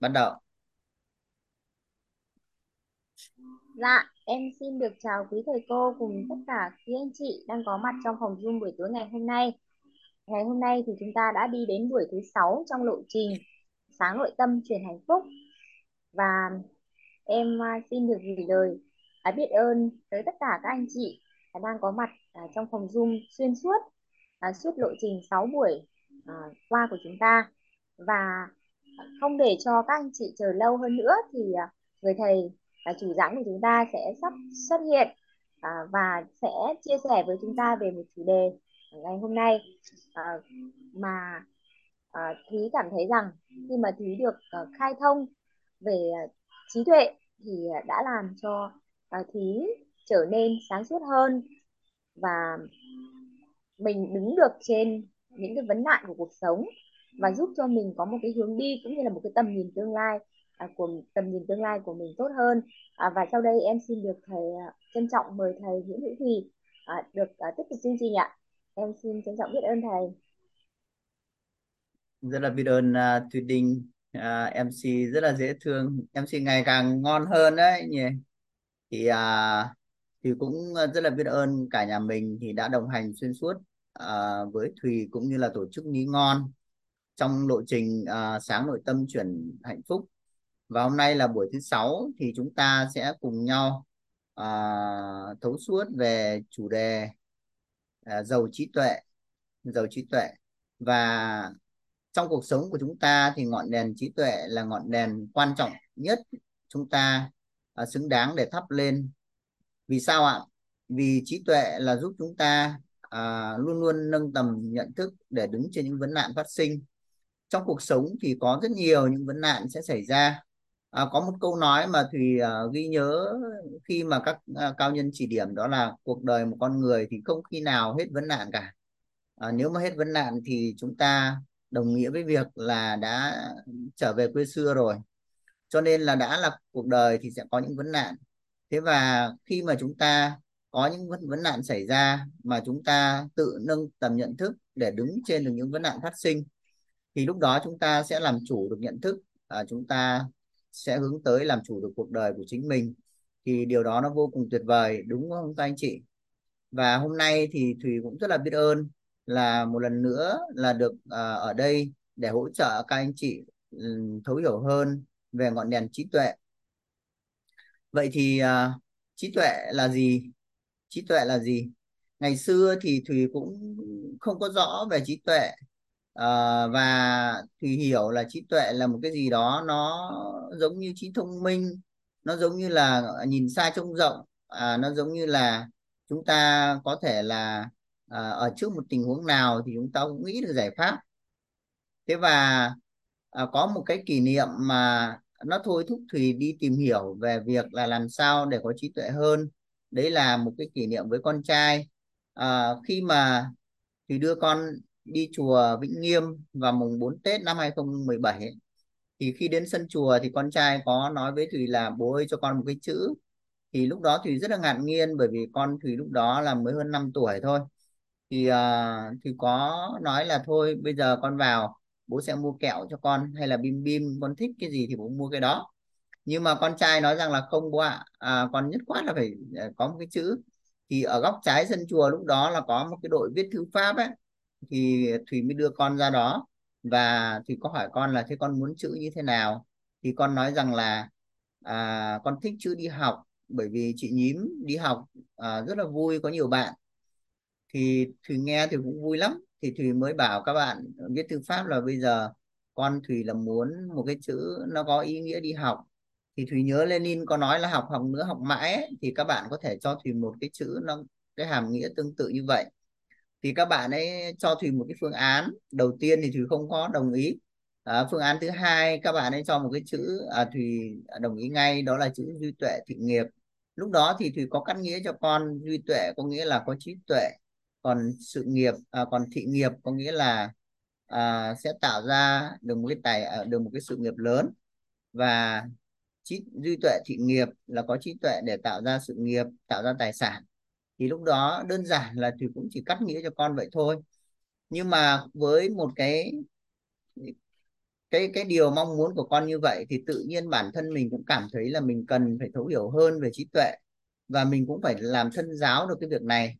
bắt đầu. Dạ, em xin được chào quý thầy cô cùng tất cả quý anh chị đang có mặt trong phòng Zoom buổi tối ngày hôm nay. Ngày hôm nay thì chúng ta đã đi đến buổi thứ 6 trong lộ trình sáng nội tâm chuyển hạnh phúc. Và em à, xin được gửi lời à, biết ơn tới tất cả các anh chị đang có mặt à, trong phòng Zoom xuyên suốt suốt lộ trình 6 buổi qua của chúng ta. Và không để cho các anh chị chờ lâu hơn nữa thì à, người thầy và chủ giảng của chúng ta sẽ sắp xuất hiện à, và sẽ chia sẻ với chúng ta về một chủ đề ngày hôm nay. À, mà à, Thúy cảm thấy rằng khi mà Thúy được à, khai thông về à, trí tuệ thì à, đã làm cho à, Thúy trở nên sáng suốt hơn và mình đứng được trên những cái vấn nạn của cuộc sống và giúp cho mình có một cái hướng đi cũng như là một cái tầm nhìn tương lai à, của tầm nhìn tương lai của mình tốt hơn. À, và sau đây em xin được thầy à, trân trọng mời thầy Nguyễn Hữu Thùy à, được à, tiếp tục chương trình ạ. Em xin trân trọng biết ơn thầy. Rất là biết ơn uh, Thùy Đinh uh, à, MC rất là dễ thương. MC ngày càng ngon hơn đấy nhỉ. Thì uh, thì cũng rất là biết ơn cả nhà mình thì đã đồng hành xuyên suốt uh, với Thùy cũng như là tổ chức Ní Ngon trong lộ trình uh, sáng nội tâm chuyển hạnh phúc. Và hôm nay là buổi thứ sáu thì chúng ta sẽ cùng nhau uh, thấu suốt về chủ đề uh, giàu trí tuệ giàu trí tuệ. Và trong cuộc sống của chúng ta thì ngọn đèn trí tuệ là ngọn đèn quan trọng nhất chúng ta uh, xứng đáng để thắp lên. Vì sao ạ? Vì trí tuệ là giúp chúng ta à, luôn luôn nâng tầm nhận thức để đứng trên những vấn nạn phát sinh trong cuộc sống thì có rất nhiều những vấn nạn sẽ xảy ra. À, có một câu nói mà thùy uh, ghi nhớ khi mà các uh, cao nhân chỉ điểm đó là cuộc đời một con người thì không khi nào hết vấn nạn cả. À, nếu mà hết vấn nạn thì chúng ta đồng nghĩa với việc là đã trở về quê xưa rồi. Cho nên là đã là cuộc đời thì sẽ có những vấn nạn. Thế và khi mà chúng ta có những vấn, vấn nạn xảy ra mà chúng ta tự nâng tầm nhận thức để đứng trên được những vấn nạn phát sinh thì lúc đó chúng ta sẽ làm chủ được nhận thức à, chúng ta sẽ hướng tới làm chủ được cuộc đời của chính mình. Thì điều đó nó vô cùng tuyệt vời đúng không các anh chị? Và hôm nay thì Thùy cũng rất là biết ơn là một lần nữa là được à, ở đây để hỗ trợ các anh chị um, thấu hiểu hơn về ngọn đèn trí tuệ. Vậy thì à, trí tuệ là gì? Trí tuệ là gì? Ngày xưa thì Thùy cũng không có rõ về trí tuệ à, và thì hiểu là trí tuệ là một cái gì đó nó giống như trí thông minh nó giống như là ờ, nhìn xa trông rộng. À, nó giống như là chúng ta có thể là à, ở trước một tình huống nào thì chúng ta cũng nghĩ được giải pháp. Thế và à, có một cái kỷ niệm mà nó thôi thúc Thùy đi tìm hiểu về việc là làm sao để có trí tuệ hơn. Đấy là một cái kỷ niệm với con trai. À, khi mà thì đưa con đi chùa Vĩnh Nghiêm vào mùng 4 Tết năm 2017 thì khi đến sân chùa thì con trai có nói với Thùy là bố ơi cho con một cái chữ. Thì lúc đó Thùy rất là ngạc nhiên bởi vì con Thùy lúc đó là mới hơn 5 tuổi thôi. Thì uh, thì có nói là thôi bây giờ con vào bố sẽ mua kẹo cho con hay là bim bim con thích cái gì thì bố mua cái đó. Nhưng mà con trai nói rằng là không bố ạ à, con nhất quát là phải à, có một cái chữ. Thì ở góc trái sân chùa lúc đó là có một cái đội viết thư pháp ấy thì Thùy mới đưa con ra đó. Và Thùy có hỏi con là thế con muốn chữ như thế nào? Thì con nói rằng là à, con thích chữ đi học bởi vì chị nhím đi học à, rất là vui có nhiều bạn. Thì Thùy nghe thì cũng vui lắm. Thì Thùy mới bảo các bạn viết thư pháp là bây giờ con Thùy là muốn một cái chữ nó có ý nghĩa đi học. Thì Thùy nhớ Lenin có nói là học học nữa học mãi ấy, thì các bạn có thể cho Thùy một cái chữ nó cái hàm nghĩa tương tự như vậy thì các bạn ấy cho Thùy một cái phương án. Đầu tiên thì Thùy không có đồng ý. À, phương án thứ hai các bạn ấy cho một cái chữ à, Thùy đồng ý ngay đó là chữ duy tuệ thị nghiệp. Lúc đó thì Thùy có cắt nghĩa cho con. Duy tuệ có nghĩa là có trí tuệ còn sự nghiệp à, còn thị nghiệp có nghĩa là à, sẽ tạo ra được một cái tài à, được một cái sự nghiệp lớn. Và trí duy tuệ thị nghiệp là có trí tuệ để tạo ra sự nghiệp tạo ra tài sản thì lúc đó đơn giản là thì cũng chỉ cắt nghĩa cho con vậy thôi. Nhưng mà với một cái cái cái điều mong muốn của con như vậy thì tự nhiên bản thân mình cũng cảm thấy là mình cần phải thấu hiểu hơn về trí tuệ và mình cũng phải làm thân giáo được cái việc này.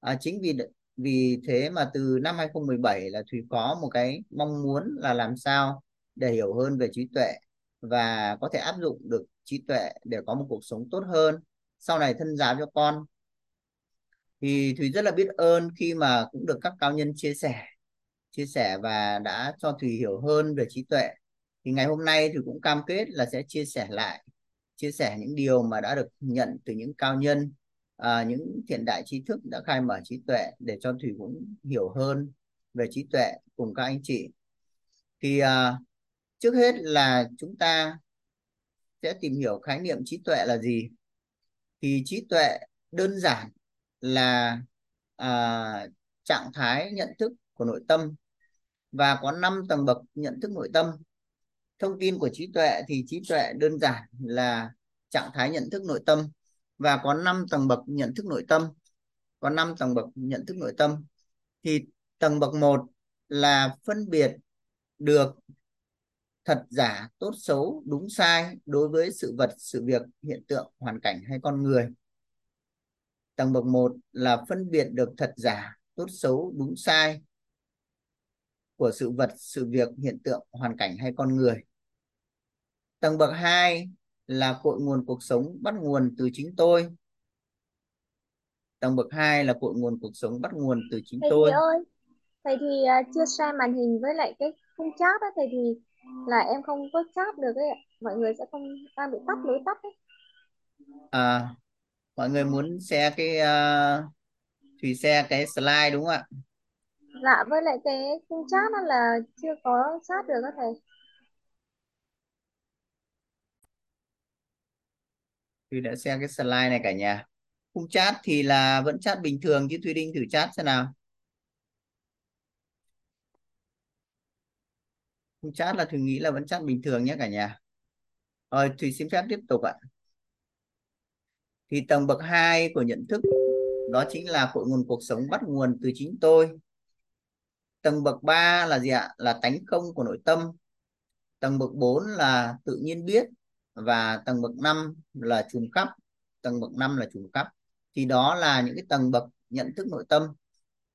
À, chính vì vì thế mà từ năm 2017 là Thùy có một cái mong muốn là làm sao để hiểu hơn về trí tuệ và có thể áp dụng được trí tuệ để có một cuộc sống tốt hơn. Sau này thân giáo cho con thì Thùy rất là biết ơn khi mà cũng được các cao nhân chia sẻ chia sẻ và đã cho Thùy hiểu hơn về trí tuệ. Thì ngày hôm nay Thùy cũng cam kết là sẽ chia sẻ lại chia sẻ những điều mà đã được nhận từ những cao nhân à, những thiện đại trí thức đã khai mở trí tuệ để cho Thùy cũng hiểu hơn về trí tuệ cùng các anh chị. Thì à, trước hết là chúng ta sẽ tìm hiểu khái niệm trí tuệ là gì. Thì trí tuệ đơn giản là à, trạng thái nhận thức của nội tâm. Và có 5 tầng bậc nhận thức nội tâm. Thông tin của trí tuệ thì trí tuệ đơn giản là trạng thái nhận thức nội tâm. Và có 5 tầng bậc nhận thức nội tâm. Có 5 tầng bậc nhận thức nội tâm. Thì tầng bậc 1 là phân biệt được thật giả tốt xấu đúng sai đối với sự vật sự việc hiện tượng hoàn cảnh hay con người tầng bậc 1 là phân biệt được thật giả tốt xấu đúng sai của sự vật sự việc hiện tượng hoàn cảnh hay con người. Tầng bậc 2 là cội nguồn cuộc sống bắt nguồn từ chính tôi. Tầng bậc 2 là cội nguồn cuộc sống bắt nguồn từ chính thầy tôi. thì ơi thầy thì uh, chưa share màn hình với lại cái khung chat á thầy thì là em không có chat được ấy ạ. Mọi người sẽ không đang bị tắt lối tắt ấy. À, mọi người muốn share cái uh, Thùy share cái slide đúng không ạ? Dạ với lại cái khung chat đó là chưa có chat được á thầy. Thùy đã share cái slide này cả nhà. Khung chat thì là vẫn chat bình thường chứ Thùy Đinh thử chat xem nào. Khung chat là Thùy nghĩ là vẫn chat bình thường nhé cả nhà. Rồi Thùy xin phép tiếp tục ạ thì tầng bậc 2 của nhận thức, đó chính là cội nguồn cuộc sống bắt nguồn từ chính tôi. Tầng bậc 3 là gì ạ? Là tánh không của nội tâm. Tầng bậc 4 là tự nhiên biết. Và tầng bậc 5 là trùng khắp. Tầng bậc 5 là trùng khắp. Thì đó là những cái tầng bậc nhận thức nội tâm.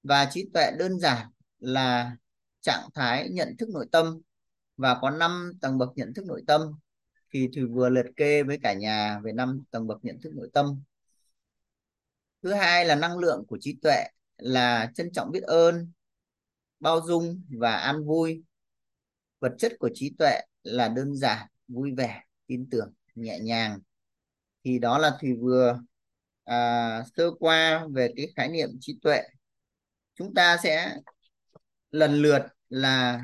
Và trí tuệ đơn giản là trạng thái nhận thức nội tâm. Và có 5 tầng bậc nhận thức nội tâm thì Thùy vừa liệt kê với cả nhà về năm tầng bậc nhận thức nội tâm. Thứ hai là năng lượng của trí tuệ là trân trọng biết ơn bao dung và an vui. Vật chất của trí tuệ là đơn giản vui vẻ tin tưởng nhẹ nhàng. Thì đó là Thùy vừa à, sơ qua về cái khái niệm trí tuệ. Chúng ta sẽ lần lượt là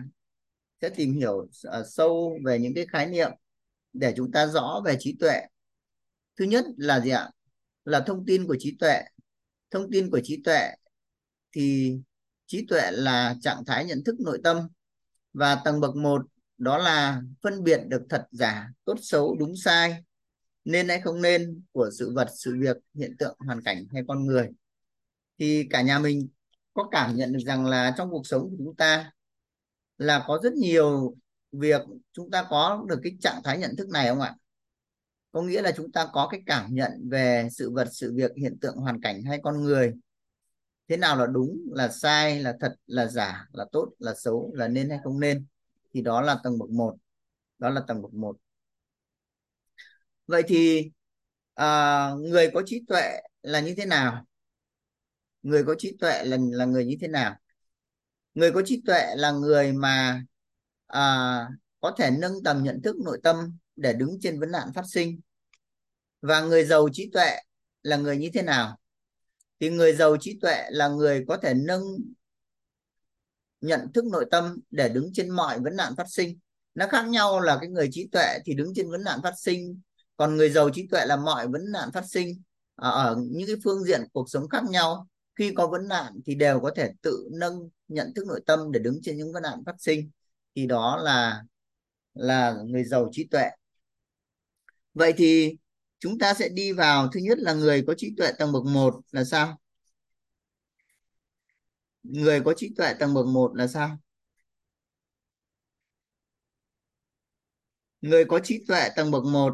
sẽ tìm hiểu uh, sâu về những cái khái niệm để chúng ta rõ về trí tuệ. Thứ nhất là gì ạ? Là thông tin của trí tuệ. Thông tin của trí tuệ thì trí tuệ là trạng thái nhận thức nội tâm. Và tầng bậc một, đó là phân biệt được thật giả, tốt xấu, đúng sai, nên hay không nên của sự vật, sự việc, hiện tượng, hoàn cảnh hay con người. Thì cả nhà mình có cảm nhận được rằng là trong cuộc sống của chúng ta là có rất nhiều việc chúng ta có được cái trạng thái nhận thức này không ạ? Có nghĩa là chúng ta có cái cảm nhận về sự vật sự việc hiện tượng hoàn cảnh hay con người. Thế nào là đúng là sai là thật là giả là tốt là xấu là nên hay không nên? Thì đó là tầng bậc một. Đó là tầng bậc một. Vậy thì à, người có trí tuệ là như thế nào? Người có trí tuệ là là người như thế nào? Người có trí tuệ là người mà à, có thể nâng tầm nhận thức nội tâm để đứng trên vấn nạn phát sinh. Và người giàu trí tuệ là người như thế nào? Thì người giàu trí tuệ là người có thể nâng nhận thức nội tâm để đứng trên mọi vấn nạn phát sinh. Nó khác nhau là cái người trí tuệ thì đứng trên vấn nạn phát sinh còn người giàu trí tuệ là mọi vấn nạn phát sinh ở, ở những cái phương diện cuộc sống khác nhau. Khi có vấn nạn thì đều có thể tự nâng nhận thức nội tâm để đứng trên những vấn nạn phát sinh thì đó là là người giàu trí tuệ. Vậy thì chúng ta sẽ đi vào, thứ nhất là người có trí tuệ tầng bậc 1 là sao? Người có trí tuệ tầng bậc 1 là sao? Người có trí tuệ tầng bậc một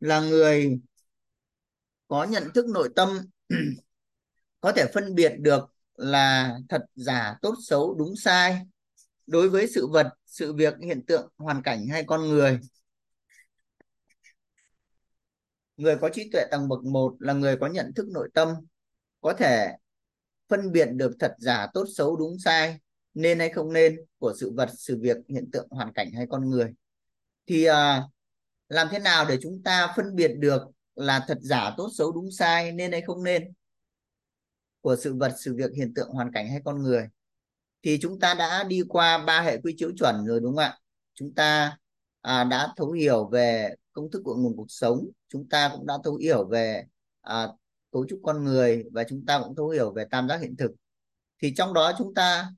là người có nhận thức nội tâm, có thể phân biệt được là thật giả tốt xấu đúng sai đối với sự vật sự việc hiện tượng hoàn cảnh hay con người. Người có trí tuệ tầng bậc một là người có nhận thức nội tâm có thể phân biệt được thật giả tốt xấu đúng sai nên hay không nên của sự vật sự việc hiện tượng hoàn cảnh hay con người. Thì à, làm thế nào để chúng ta phân biệt được là thật giả tốt xấu đúng sai nên hay không nên? Của sự vật sự việc hiện tượng hoàn cảnh hay con người. Thì chúng ta đã đi qua ba hệ quy chiếu chuẩn rồi đúng không ạ? Chúng ta à, đã thấu hiểu về công thức của nguồn cuộc sống. Chúng ta cũng đã thấu hiểu về à, cấu trúc con người và chúng ta cũng thấu hiểu về tam giác hiện thực. Thì trong đó chúng ta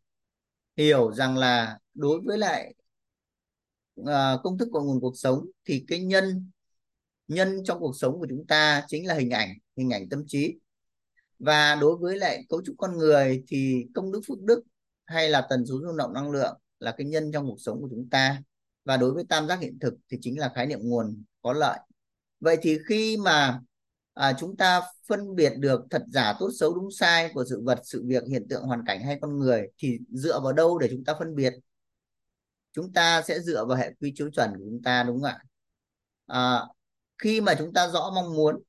hiểu rằng là đối với lại à, công thức của nguồn cuộc sống thì cái nhân nhân trong cuộc sống của chúng ta chính là hình ảnh hình ảnh tâm trí và đối với lại cấu trúc con người thì công đức phước đức hay là tần số rung động năng lượng là cái nhân trong cuộc sống của chúng ta. Và đối với tam giác hiện thực thì chính là khái niệm nguồn có lợi. Vậy thì khi mà à, chúng ta phân biệt được thật giả tốt xấu đúng sai của sự vật sự việc hiện tượng hoàn cảnh hay con người thì dựa vào đâu để chúng ta phân biệt? Chúng ta sẽ dựa vào hệ quy chiếu chuẩn của chúng ta đúng không ạ? À, khi mà chúng ta rõ mong muốn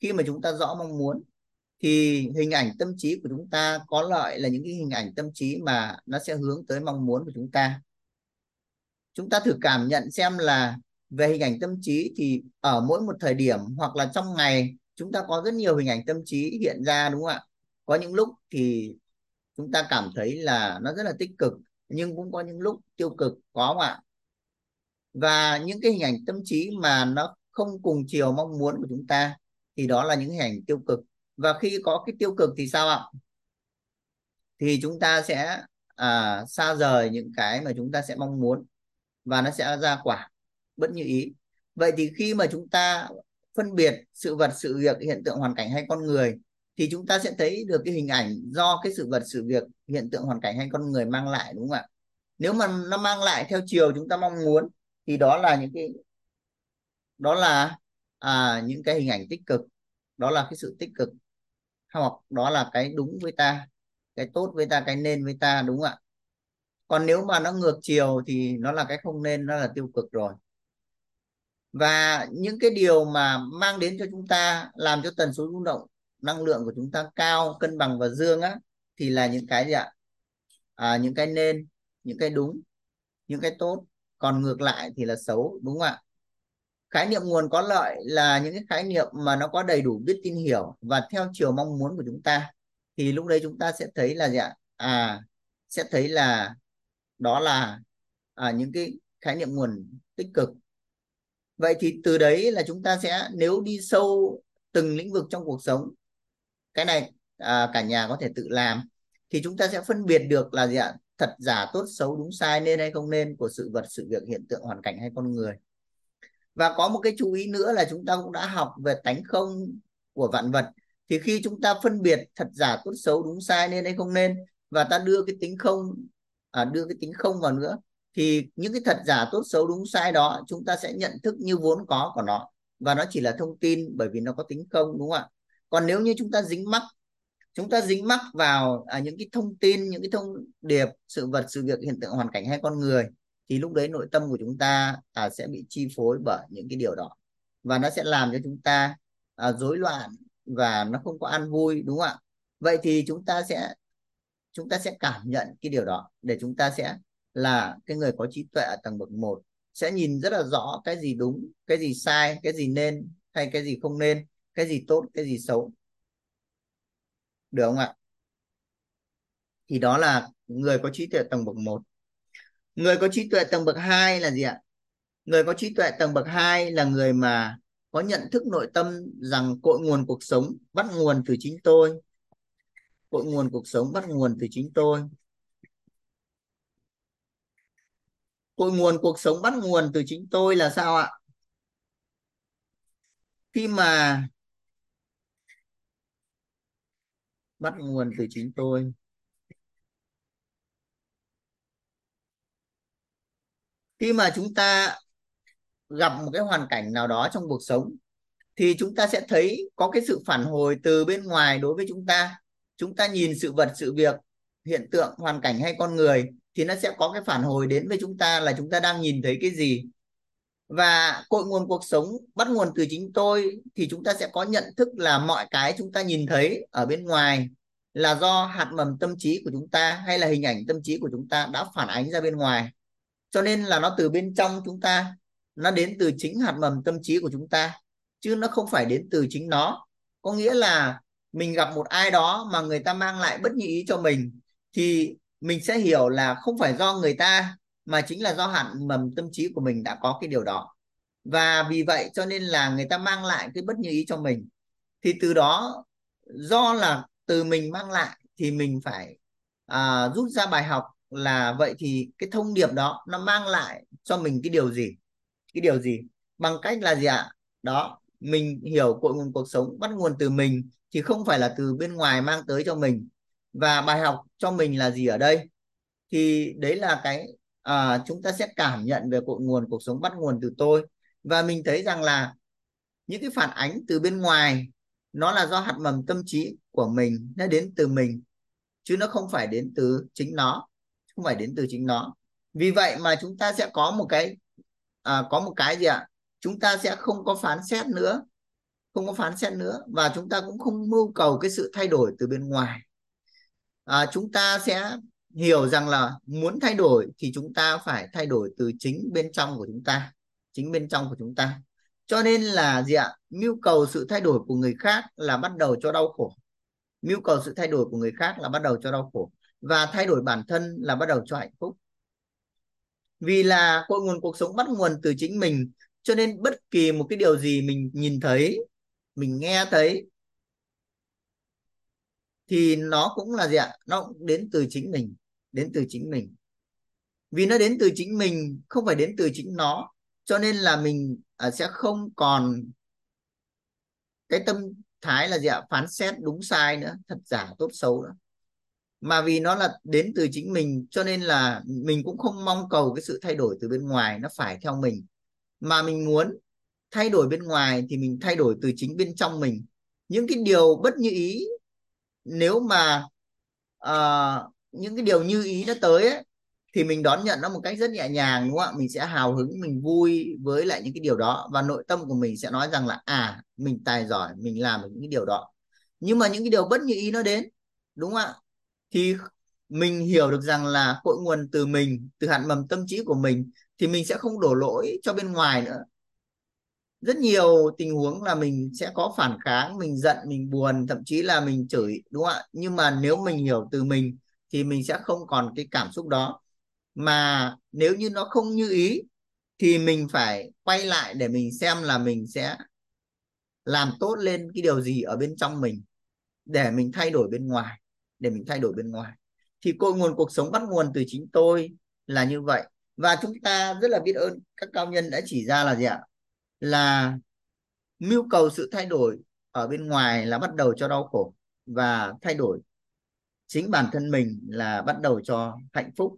khi mà chúng ta rõ mong muốn thì hình ảnh tâm trí của chúng ta có lợi là những cái hình ảnh tâm trí mà nó sẽ hướng tới mong muốn của chúng ta. Chúng ta thử cảm nhận xem là về hình ảnh tâm trí thì ở mỗi một thời điểm hoặc là trong ngày, chúng ta có rất nhiều hình ảnh tâm trí hiện ra, đúng không ạ? Có những lúc thì chúng ta cảm thấy là nó rất là tích cực, nhưng cũng có những lúc tiêu cực, có không ạ? Và những cái hình ảnh tâm trí mà nó không cùng chiều mong muốn của chúng ta thì đó là những hình ảnh tiêu cực và khi có cái tiêu cực thì sao ạ? Thì chúng ta sẽ à, xa rời những cái mà chúng ta sẽ mong muốn và nó sẽ ra quả bất như ý. Vậy thì khi mà chúng ta phân biệt sự vật sự việc hiện tượng hoàn cảnh hay con người thì chúng ta sẽ thấy được cái hình ảnh do cái sự vật sự việc hiện tượng hoàn cảnh hay con người mang lại đúng không ạ? Nếu mà nó mang lại theo chiều chúng ta mong muốn thì đó là những cái đó là à, những cái hình ảnh tích cực. Đó là cái sự tích cực hoặc đó là cái đúng với ta cái tốt với ta cái nên với ta đúng không ạ? Còn nếu mà nó ngược chiều thì nó là cái không nên nó là tiêu cực rồi. Và những cái điều mà mang đến cho chúng ta làm cho tần số rung động năng lượng của chúng ta cao cân bằng và dương á thì là những cái gì ạ? À, những cái nên những cái đúng những cái tốt. Còn ngược lại thì là xấu đúng không ạ? Khái niệm nguồn có lợi là những cái khái niệm mà nó có đầy đủ biết tin hiểu và theo chiều mong muốn của chúng ta. Thì lúc đấy chúng ta sẽ thấy là gì ạ? À sẽ thấy là đó là à, những cái khái niệm nguồn tích cực. Vậy thì từ đấy là chúng ta sẽ nếu đi sâu từng lĩnh vực trong cuộc sống cái này à, cả nhà có thể tự làm thì chúng ta sẽ phân biệt được là gì ạ? Thật giả tốt xấu đúng sai nên hay không nên của sự vật sự việc hiện tượng hoàn cảnh hay con người và có một cái chú ý nữa là chúng ta cũng đã học về tánh không của vạn vật. Thì khi chúng ta phân biệt thật giả tốt xấu đúng sai nên hay không nên và ta đưa cái tính không à, đưa cái tính không vào nữa thì những cái thật giả tốt xấu đúng sai đó chúng ta sẽ nhận thức như vốn có của nó. Và nó chỉ là thông tin bởi vì nó có tính không đúng không ạ? Còn nếu như chúng ta dính mắc chúng ta dính mắc vào à, những cái thông tin những cái thông điệp sự vật sự việc hiện tượng hoàn cảnh hay con người thì lúc đấy nội tâm của chúng ta à, sẽ bị chi phối bởi những cái điều đó. Và nó sẽ làm cho chúng ta à, rối loạn và nó không có an vui đúng không ạ? Vậy thì chúng ta sẽ chúng ta sẽ cảm nhận cái điều đó để chúng ta sẽ là cái người có trí tuệ ở tầng bậc một sẽ nhìn rất là rõ cái gì đúng cái gì sai cái gì nên hay cái gì không nên cái gì tốt cái gì xấu. Được không ạ? Thì đó là người có trí tuệ tầng bậc một người có trí tuệ tầng bậc 2 là gì ạ? Người có trí tuệ tầng bậc 2 là người mà có nhận thức nội tâm rằng cội nguồn cuộc sống bắt nguồn từ chính tôi. Cội nguồn cuộc sống bắt nguồn từ chính tôi. Cội nguồn cuộc sống bắt nguồn từ chính tôi là sao ạ? Khi mà bắt nguồn từ chính tôi. Khi mà chúng ta gặp một cái hoàn cảnh nào đó trong cuộc sống, thì chúng ta sẽ thấy có cái sự phản hồi từ bên ngoài đối với chúng ta. Chúng ta nhìn sự vật, sự việc, hiện tượng, hoàn cảnh hay con người thì nó sẽ có cái phản hồi đến với chúng ta là chúng ta đang nhìn thấy cái gì. Và cội nguồn cuộc sống, bắt nguồn từ chính tôi thì chúng ta sẽ có nhận thức là mọi cái chúng ta nhìn thấy ở bên ngoài là do hạt mầm tâm trí của chúng ta hay là hình ảnh tâm trí của chúng ta đã phản ánh ra bên ngoài cho nên là nó từ bên trong chúng ta nó đến từ chính hạt mầm tâm trí của chúng ta chứ nó không phải đến từ chính nó. Có nghĩa là mình gặp một ai đó mà người ta mang lại bất như ý cho mình thì mình sẽ hiểu là không phải do người ta mà chính là do hạt mầm tâm trí của mình đã có cái điều đó. Và vì vậy cho nên là người ta mang lại cái bất như ý cho mình. Thì từ đó do là từ mình mang lại thì mình phải à, rút ra bài học là vậy thì cái thông điệp đó nó mang lại cho mình cái điều gì? Cái điều gì? Bằng cách là gì ạ? Đó mình hiểu cội nguồn cuộc sống bắt nguồn từ mình thì không phải là từ bên ngoài mang tới cho mình. Và bài học cho mình là gì ở đây? Thì đấy là cái à, chúng ta sẽ cảm nhận về cội nguồn cuộc sống bắt nguồn từ tôi. Và mình thấy rằng là những cái phản ánh từ bên ngoài nó là do hạt mầm tâm trí của mình nó đến từ mình chứ nó không phải đến từ chính nó không phải đến từ chính nó. Vì vậy mà chúng ta sẽ có một cái à, có một cái gì ạ? Chúng ta sẽ không có phán xét nữa không có phán xét nữa và chúng ta cũng không mưu cầu cái sự thay đổi từ bên ngoài. À, chúng ta sẽ hiểu rằng là muốn thay đổi thì chúng ta phải thay đổi từ chính bên trong của chúng ta chính bên trong của chúng ta. Cho nên là gì ạ? Mưu cầu sự thay đổi của người khác là bắt đầu cho đau khổ. Mưu cầu sự thay đổi của người khác là bắt đầu cho đau khổ và thay đổi bản thân là bắt đầu cho hạnh phúc. Vì là cội nguồn cuộc sống bắt nguồn từ chính mình, cho nên bất kỳ một cái điều gì mình nhìn thấy, mình nghe thấy, thì nó cũng là gì ạ? Nó cũng đến từ chính mình, đến từ chính mình. Vì nó đến từ chính mình, không phải đến từ chính nó, cho nên là mình à, sẽ không còn cái tâm thái là gì ạ? Phán xét đúng sai nữa, thật giả tốt xấu nữa mà vì nó là đến từ chính mình cho nên là mình cũng không mong cầu cái sự thay đổi từ bên ngoài nó phải theo mình. Mà mình muốn thay đổi bên ngoài thì mình thay đổi từ chính bên trong mình. Những cái điều bất như ý nếu mà uh, những cái điều như ý nó tới ấy, thì mình đón nhận nó một cách rất nhẹ nhàng đúng không ạ? Mình sẽ hào hứng mình vui với lại những cái điều đó. Và nội tâm của mình sẽ nói rằng là à mình tài giỏi mình làm được những cái điều đó. Nhưng mà những cái điều bất như ý nó đến đúng không ạ? Thì mình hiểu được rằng là cội nguồn từ mình, từ hạt mầm tâm trí của mình, thì mình sẽ không đổ lỗi cho bên ngoài nữa. Rất nhiều tình huống là mình sẽ có phản kháng, mình giận, mình buồn, thậm chí là mình chửi, đúng không ạ? Nhưng mà nếu mình hiểu từ mình, thì mình sẽ không còn cái cảm xúc đó. Mà nếu như nó không như ý, thì mình phải quay lại để mình xem là mình sẽ làm tốt lên cái điều gì ở bên trong mình, để mình thay đổi bên ngoài để mình thay đổi bên ngoài. Thì cội nguồn cuộc sống bắt nguồn từ chính tôi là như vậy. Và chúng ta rất là biết ơn các cao nhân đã chỉ ra là gì ạ? Là mưu cầu sự thay đổi ở bên ngoài là bắt đầu cho đau khổ và thay đổi chính bản thân mình là bắt đầu cho hạnh phúc.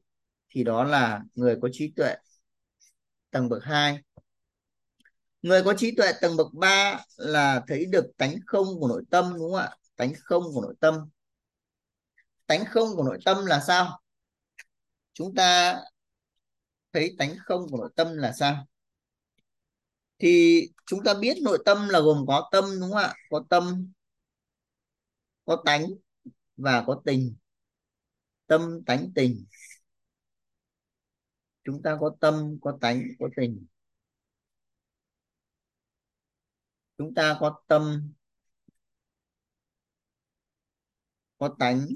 Thì đó là người có trí tuệ, tầng bậc 2 người có trí tuệ tầng bậc 3 là thấy được tánh không của nội tâm, đúng không ạ? Tánh không của nội tâm tánh không của nội tâm là sao? Chúng ta thấy tánh không của nội tâm là sao? Thì chúng ta biết nội tâm là gồm có tâm, đúng không ạ? Có tâm, có tánh và có tình. Tâm, tánh, tình. Chúng ta có tâm, có tánh, có tình. Chúng ta có tâm, có tánh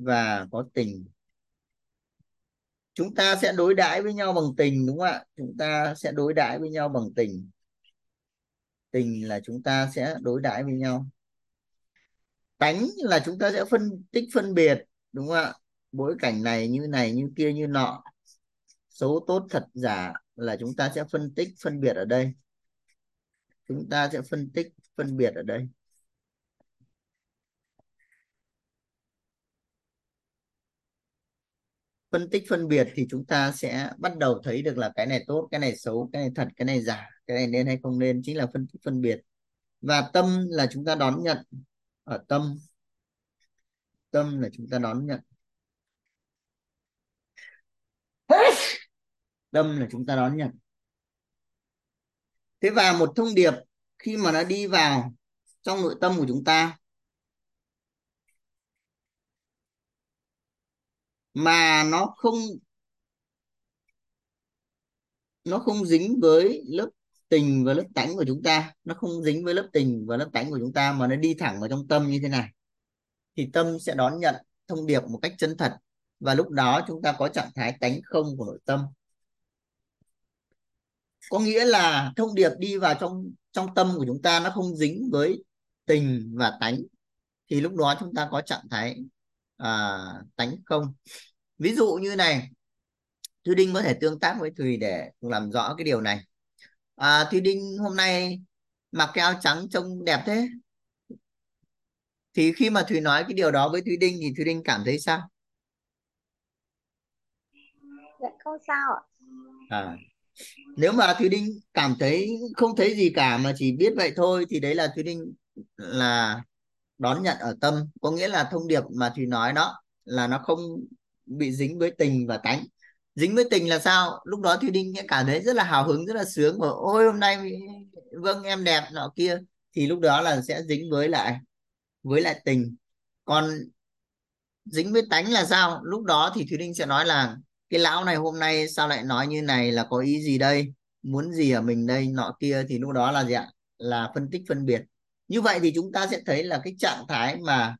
và có tình. Chúng ta sẽ đối đãi với nhau bằng tình, đúng không ạ? Chúng ta sẽ đối đãi với nhau bằng tình. Tình là chúng ta sẽ đối đãi với nhau. Tánh là chúng ta sẽ phân, tích phân biệt, đúng không ạ? Bối cảnh này như này, như kia, như nọ. Xấu tốt thật giả là chúng ta sẽ phân tích, phân biệt ở đây. Chúng ta sẽ phân tích, phân biệt ở đây. Phân tích, phân biệt thì chúng ta sẽ bắt đầu thấy được là cái này tốt, cái này xấu, cái này thật, cái này giả, cái này nên hay không nên, chính là phân tích, phân biệt. Và tâm là chúng ta đón nhận. Ở tâm tâm là chúng ta đón nhận. Tâm là chúng ta đón nhận. Thế và một thông điệp khi mà nó đi vào trong nội tâm của chúng ta mà nó không nó không dính với lớp tình và lớp tánh của chúng ta. Nó không dính với lớp tình và lớp tánh của chúng ta mà nó đi thẳng vào trong tâm như thế này. Thì tâm sẽ đón nhận thông điệp một cách chân thật và lúc đó chúng ta có trạng thái tánh không của nội tâm. Có nghĩa là thông điệp đi vào trong trong tâm của chúng ta nó không dính với tình và tánh. Thì lúc đó chúng ta có trạng thái à, tánh không. Ví dụ như này Thúy Đinh có thể tương tác với Thùy để làm rõ cái điều này. À, Thúy Đinh hôm nay mặc cái áo trắng trông đẹp thế. Thì khi mà Thùy nói cái điều đó với Thúy Đinh thì Thúy Đinh cảm thấy sao? Dạ không sao ạ. À, nếu mà Thúy Đinh cảm thấy không thấy gì cả mà chỉ biết vậy thôi thì đấy là Thúy Đinh là đón nhận ở tâm. Có nghĩa là thông điệp mà Thùy nói đó là nó không bị dính với tình và tánh. Dính với tình là sao? Lúc đó Thùy Đinh sẽ cảm thấy rất là hào hứng, rất là sướng và, ôi, hôm nay vâng em đẹp nọ kia. Thì lúc đó là sẽ dính với lại với lại tình. Còn dính với tánh là sao? Lúc đó thì Thúy Đinh sẽ nói là, cái lão này hôm nay sao lại nói như này? Là có ý gì đây? Muốn gì ở mình đây? Nọ kia. Thì lúc đó là gì ạ? Là phân tích phân biệt như vậy thì chúng ta sẽ thấy là cái trạng thái mà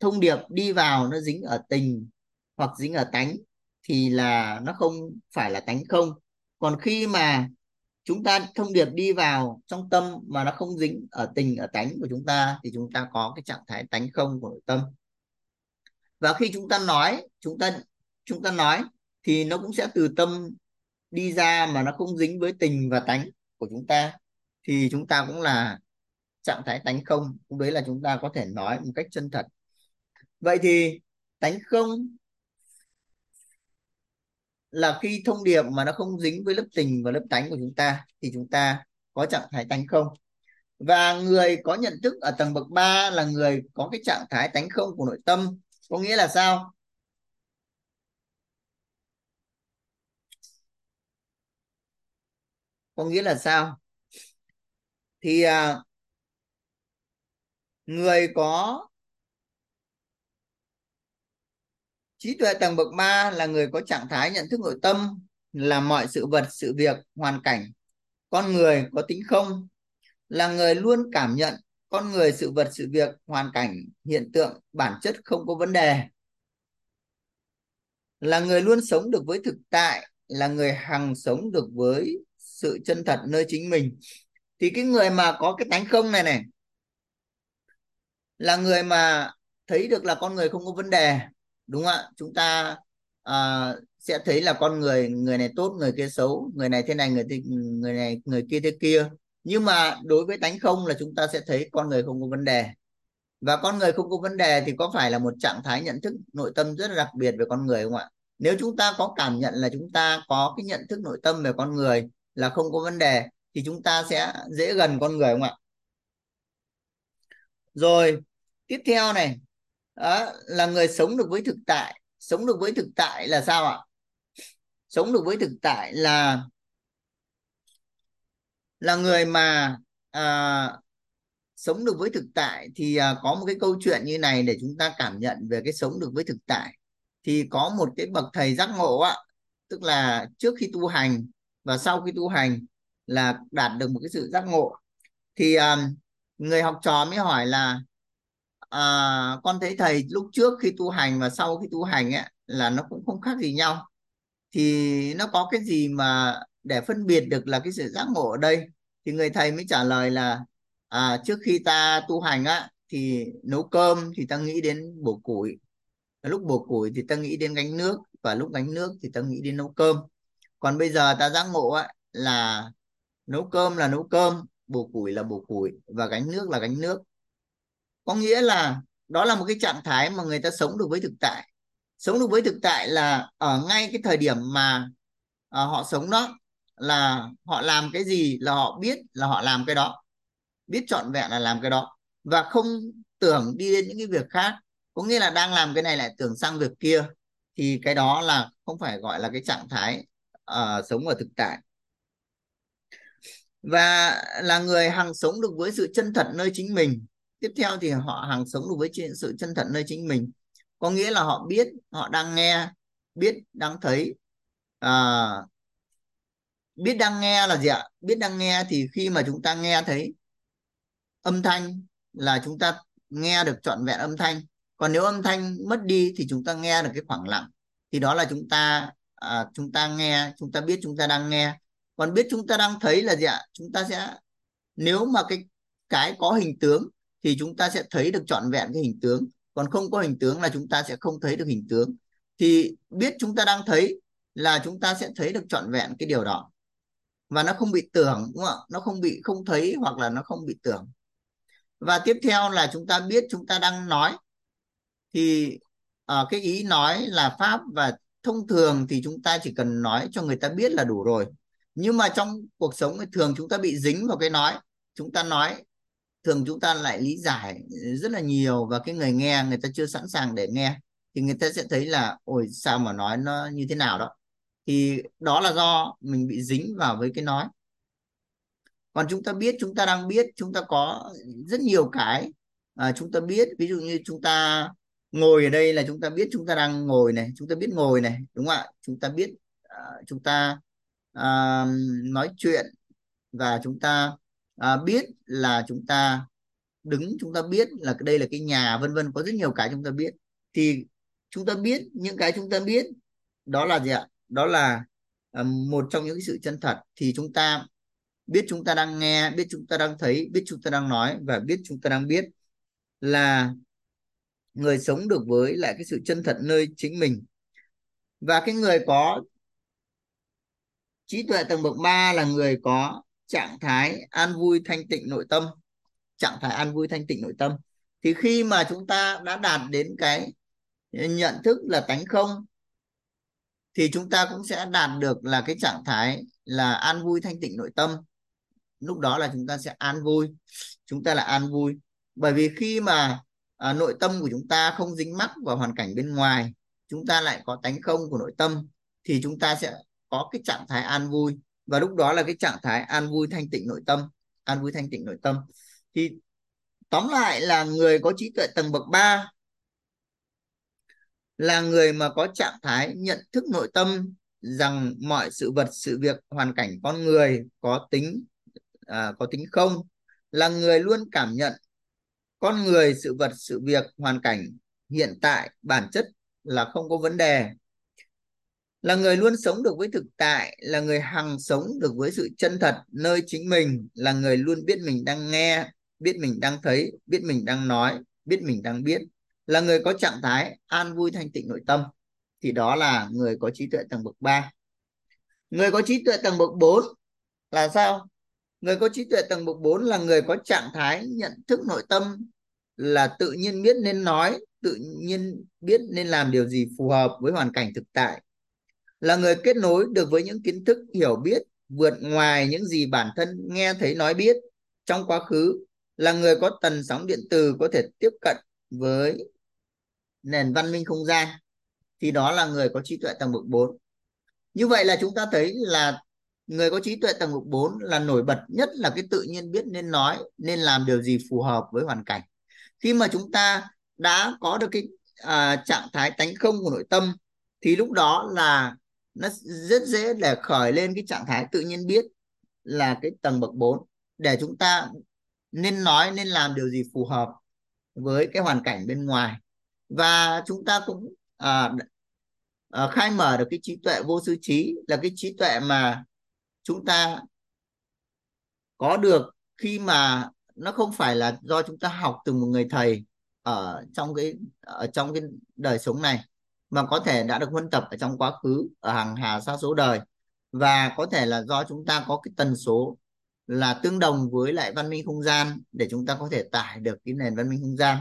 thông điệp đi vào nó dính ở tình hoặc dính ở tánh thì là nó không phải là tánh không. Còn khi mà chúng ta thông điệp đi vào trong tâm mà nó không dính ở tình, ở tánh của chúng ta thì chúng ta có cái trạng thái tánh không của nội tâm. Và khi chúng ta nói, chúng ta chúng ta nói thì nó cũng sẽ từ tâm đi ra mà nó không dính với tình và tánh của chúng ta. Thì chúng ta cũng là trạng thái tánh không cũng đấy là chúng ta có thể nói một cách chân thật. Vậy thì tánh không là khi thông điệp mà nó không dính với lớp tình và lớp tánh của chúng ta thì chúng ta có trạng thái tánh không. Và người có nhận thức ở tầng bậc 3 là người có cái trạng thái tánh không của nội tâm có nghĩa là sao? Có nghĩa là sao? Thì à, người có trí tuệ tầng bậc 3 là người có trạng thái nhận thức nội tâm, là mọi sự vật, sự việc, hoàn cảnh. Con người có tính không? Là người luôn cảm nhận con người, sự vật, sự việc, hoàn cảnh, hiện tượng, bản chất không có vấn đề. Là người luôn sống được với thực tại, là người hằng sống được với sự chân thật nơi chính mình. Thì cái người mà có cái tánh không này này là người mà thấy được là con người không có vấn đề đúng không ạ? Chúng ta à, sẽ thấy là con người người này tốt người kia xấu người này thế này người thế, người này người kia thế kia. Nhưng mà đối với tánh không là chúng ta sẽ thấy con người không có vấn đề. Và con người không có vấn đề thì có phải là một trạng thái nhận thức nội tâm rất là đặc biệt về con người không ạ? Nếu chúng ta có cảm nhận là chúng ta có cái nhận thức nội tâm về con người là không có vấn đề thì chúng ta sẽ dễ gần con người không ạ? Rồi tiếp theo này đó, là người sống được với thực tại. Sống được với thực tại là sao ạ? Sống được với thực tại là là người mà à, sống được với thực tại thì à, có một cái câu chuyện như này để chúng ta cảm nhận về cái sống được với thực tại. Thì có một cái bậc thầy giác ngộ ạ tức là trước khi tu hành và sau khi tu hành là đạt được một cái sự giác ngộ. Thì à, người học trò mới hỏi là à, con thấy thầy lúc trước khi tu hành và sau khi tu hành ấy là nó cũng không khác gì nhau. Thì nó có cái gì mà để phân biệt được là cái sự giác ngộ ở đây? Thì người thầy mới trả lời là à, trước khi ta tu hành á thì nấu cơm thì ta nghĩ đến bổ củi. Lúc bổ củi thì ta nghĩ đến gánh nước và lúc gánh nước thì ta nghĩ đến nấu cơm. Còn bây giờ ta giác ngộ á là nấu cơm là nấu cơm bổ củi là bổ củi và gánh nước là gánh nước có nghĩa là đó là một cái trạng thái mà người ta sống được với thực tại. Sống được với thực tại là ở ngay cái thời điểm mà uh, họ sống đó là họ làm cái gì là họ biết là họ làm cái đó. Biết trọn vẹn là làm cái đó. Và không tưởng đi đến những cái việc khác. Có nghĩa là đang làm cái này lại tưởng sang việc kia. Thì cái đó là không phải gọi là cái trạng thái uh, sống ở thực tại. Và là người hằng sống được với sự chân thật nơi chính mình tiếp theo thì họ hàng sống được với sự chân thật nơi chính mình. Có nghĩa là họ biết họ đang nghe biết đang thấy. À, biết đang nghe là gì ạ? Biết đang nghe thì khi mà chúng ta nghe thấy âm thanh là chúng ta nghe được trọn vẹn âm thanh. Còn nếu âm thanh mất đi thì chúng ta nghe được cái khoảng lặng. Thì đó là chúng ta à, chúng ta nghe chúng ta biết chúng ta đang nghe. Còn biết chúng ta đang thấy là gì ạ? Chúng ta sẽ nếu mà cái cái có hình tướng thì chúng ta sẽ thấy được trọn vẹn cái hình tướng. Còn không có hình tướng là chúng ta sẽ không thấy được hình tướng. Thì biết chúng ta đang thấy là chúng ta sẽ thấy được trọn vẹn cái điều đó. Và nó không bị tưởng đúng không ạ? Nó không bị không thấy hoặc là nó không bị tưởng. Và tiếp theo là chúng ta biết chúng ta đang nói. Thì uh, cái ý nói là pháp và thông thường thì chúng ta chỉ cần nói cho người ta biết là đủ rồi. Nhưng mà trong cuộc sống thì thường chúng ta bị dính vào cái nói. Chúng ta nói thường chúng ta lại lý giải rất là nhiều và cái người nghe người ta chưa sẵn sàng để nghe thì người ta sẽ thấy là ôi sao mà nói nó như thế nào đó thì đó là do mình bị dính vào với cái nói còn chúng ta biết chúng ta đang biết chúng ta có rất nhiều cái à, chúng ta biết ví dụ như chúng ta ngồi ở đây là chúng ta biết chúng ta đang ngồi này chúng ta biết ngồi này đúng không ạ chúng ta biết uh, chúng ta uh, nói chuyện và chúng ta à, biết là chúng ta đứng chúng ta biết là đây là cái nhà vân vân có rất nhiều cái chúng ta biết thì chúng ta biết những cái chúng ta biết đó là gì ạ đó là một trong những cái sự chân thật thì chúng ta biết chúng ta đang nghe biết chúng ta đang thấy biết chúng ta đang nói và biết chúng ta đang biết là người sống được với lại cái sự chân thật nơi chính mình và cái người có trí tuệ tầng bậc 3 là người có trạng thái an vui thanh tịnh nội tâm trạng thái an vui thanh tịnh nội tâm. Thì khi mà chúng ta đã đạt đến cái nhận thức là tánh không thì chúng ta cũng sẽ đạt được là cái trạng thái là an vui thanh tịnh nội tâm. Lúc đó là chúng ta sẽ an vui chúng ta là an vui. Bởi vì khi mà à, nội tâm của chúng ta không dính mắc vào hoàn cảnh bên ngoài chúng ta lại có tánh không của nội tâm thì chúng ta sẽ có cái trạng thái an vui và lúc đó là cái trạng thái an vui thanh tịnh nội tâm an vui thanh tịnh nội tâm. Thì tóm lại là người có trí tuệ tầng bậc 3 là người mà có trạng thái nhận thức nội tâm rằng mọi sự vật sự việc hoàn cảnh con người có tính à, có tính không là người luôn cảm nhận con người sự vật sự việc hoàn cảnh hiện tại bản chất là không có vấn đề là người luôn sống được với thực tại, là người hằng sống được với sự chân thật nơi chính mình, là người luôn biết mình đang nghe, biết mình đang thấy, biết mình đang nói, biết mình đang biết. Là người có trạng thái an vui thanh tịnh nội tâm, thì đó là người có trí tuệ tầng bậc 3 người có trí tuệ tầng bậc 4 là sao? Người có trí tuệ tầng bậc 4 là người có trạng thái nhận thức nội tâm, là tự nhiên biết nên nói, tự nhiên biết nên làm điều gì phù hợp với hoàn cảnh thực tại là người kết nối được với những kiến thức hiểu biết vượt ngoài những gì bản thân nghe thấy nói biết. Trong quá khứ là người có tần sóng điện từ có thể tiếp cận với nền văn minh không gian thì đó là người có trí tuệ tầng bậc 4 như vậy là chúng ta thấy là người có trí tuệ tầng bậc 4 là nổi bật nhất là cái tự nhiên biết nên nói nên làm điều gì phù hợp với hoàn cảnh. Khi mà chúng ta đã có được cái à, trạng thái tánh không của nội tâm thì lúc đó là nó rất dễ để khởi lên cái trạng thái tự nhiên biết là cái tầng bậc 4 để chúng ta nên nói nên làm điều gì phù hợp với cái hoàn cảnh bên ngoài. Và chúng ta cũng à, à, khai mở được cái trí tuệ vô sư trí là cái trí tuệ mà chúng ta có được khi mà nó không phải là do chúng ta học từ một người thầy ở trong cái ở trong cái đời sống này mà có thể đã được huân tập ở trong quá khứ, ở hàng hà sa số đời. Và có thể là do chúng ta có cái tần số là tương đồng với lại văn minh không gian để chúng ta có thể tải được cái nền văn minh không gian.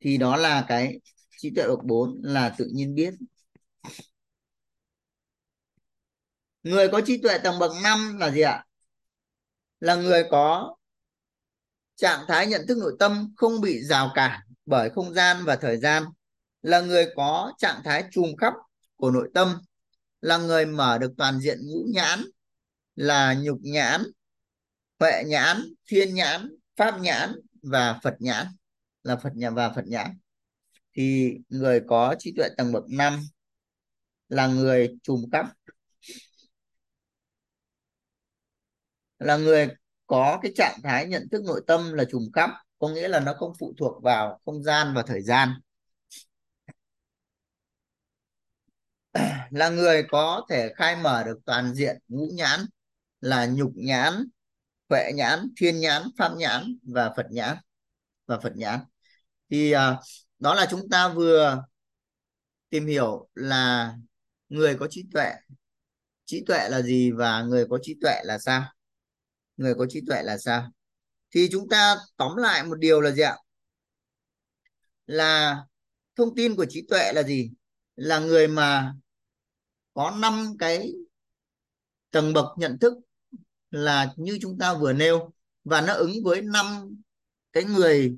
Thì đó là cái trí tuệ bậc 4 là tự nhiên biết. Người có trí tuệ tầng bậc 5 là gì ạ? Là người có trạng thái nhận thức nội tâm không bị rào cản bởi không gian và thời gian là người có trạng thái trùm khắp của nội tâm, là người mở được toàn diện ngũ nhãn, là nhục nhãn, huệ nhãn, thiên nhãn, pháp nhãn và phật nhãn, là phật nhãn và phật nhãn. Thì người có trí tuệ tầng bậc 5 là người trùm khắp là người có cái trạng thái nhận thức nội tâm là trùm khắp có nghĩa là nó không phụ thuộc vào không gian và thời gian. Là người có thể khai mở được toàn diện ngũ nhãn là nhục nhãn huệ nhãn thiên nhãn pháp nhãn và phật nhãn và phật nhãn. Thì à, đó là chúng ta vừa tìm hiểu là người có trí tuệ. Trí tuệ là gì và người có trí tuệ là sao? Người có trí tuệ là sao? Thì chúng ta tóm lại một điều là gì ạ? Là thông tin của trí tuệ là gì? Là người mà có năm cái tầng bậc nhận thức là như chúng ta vừa nêu và nó ứng với năm cái người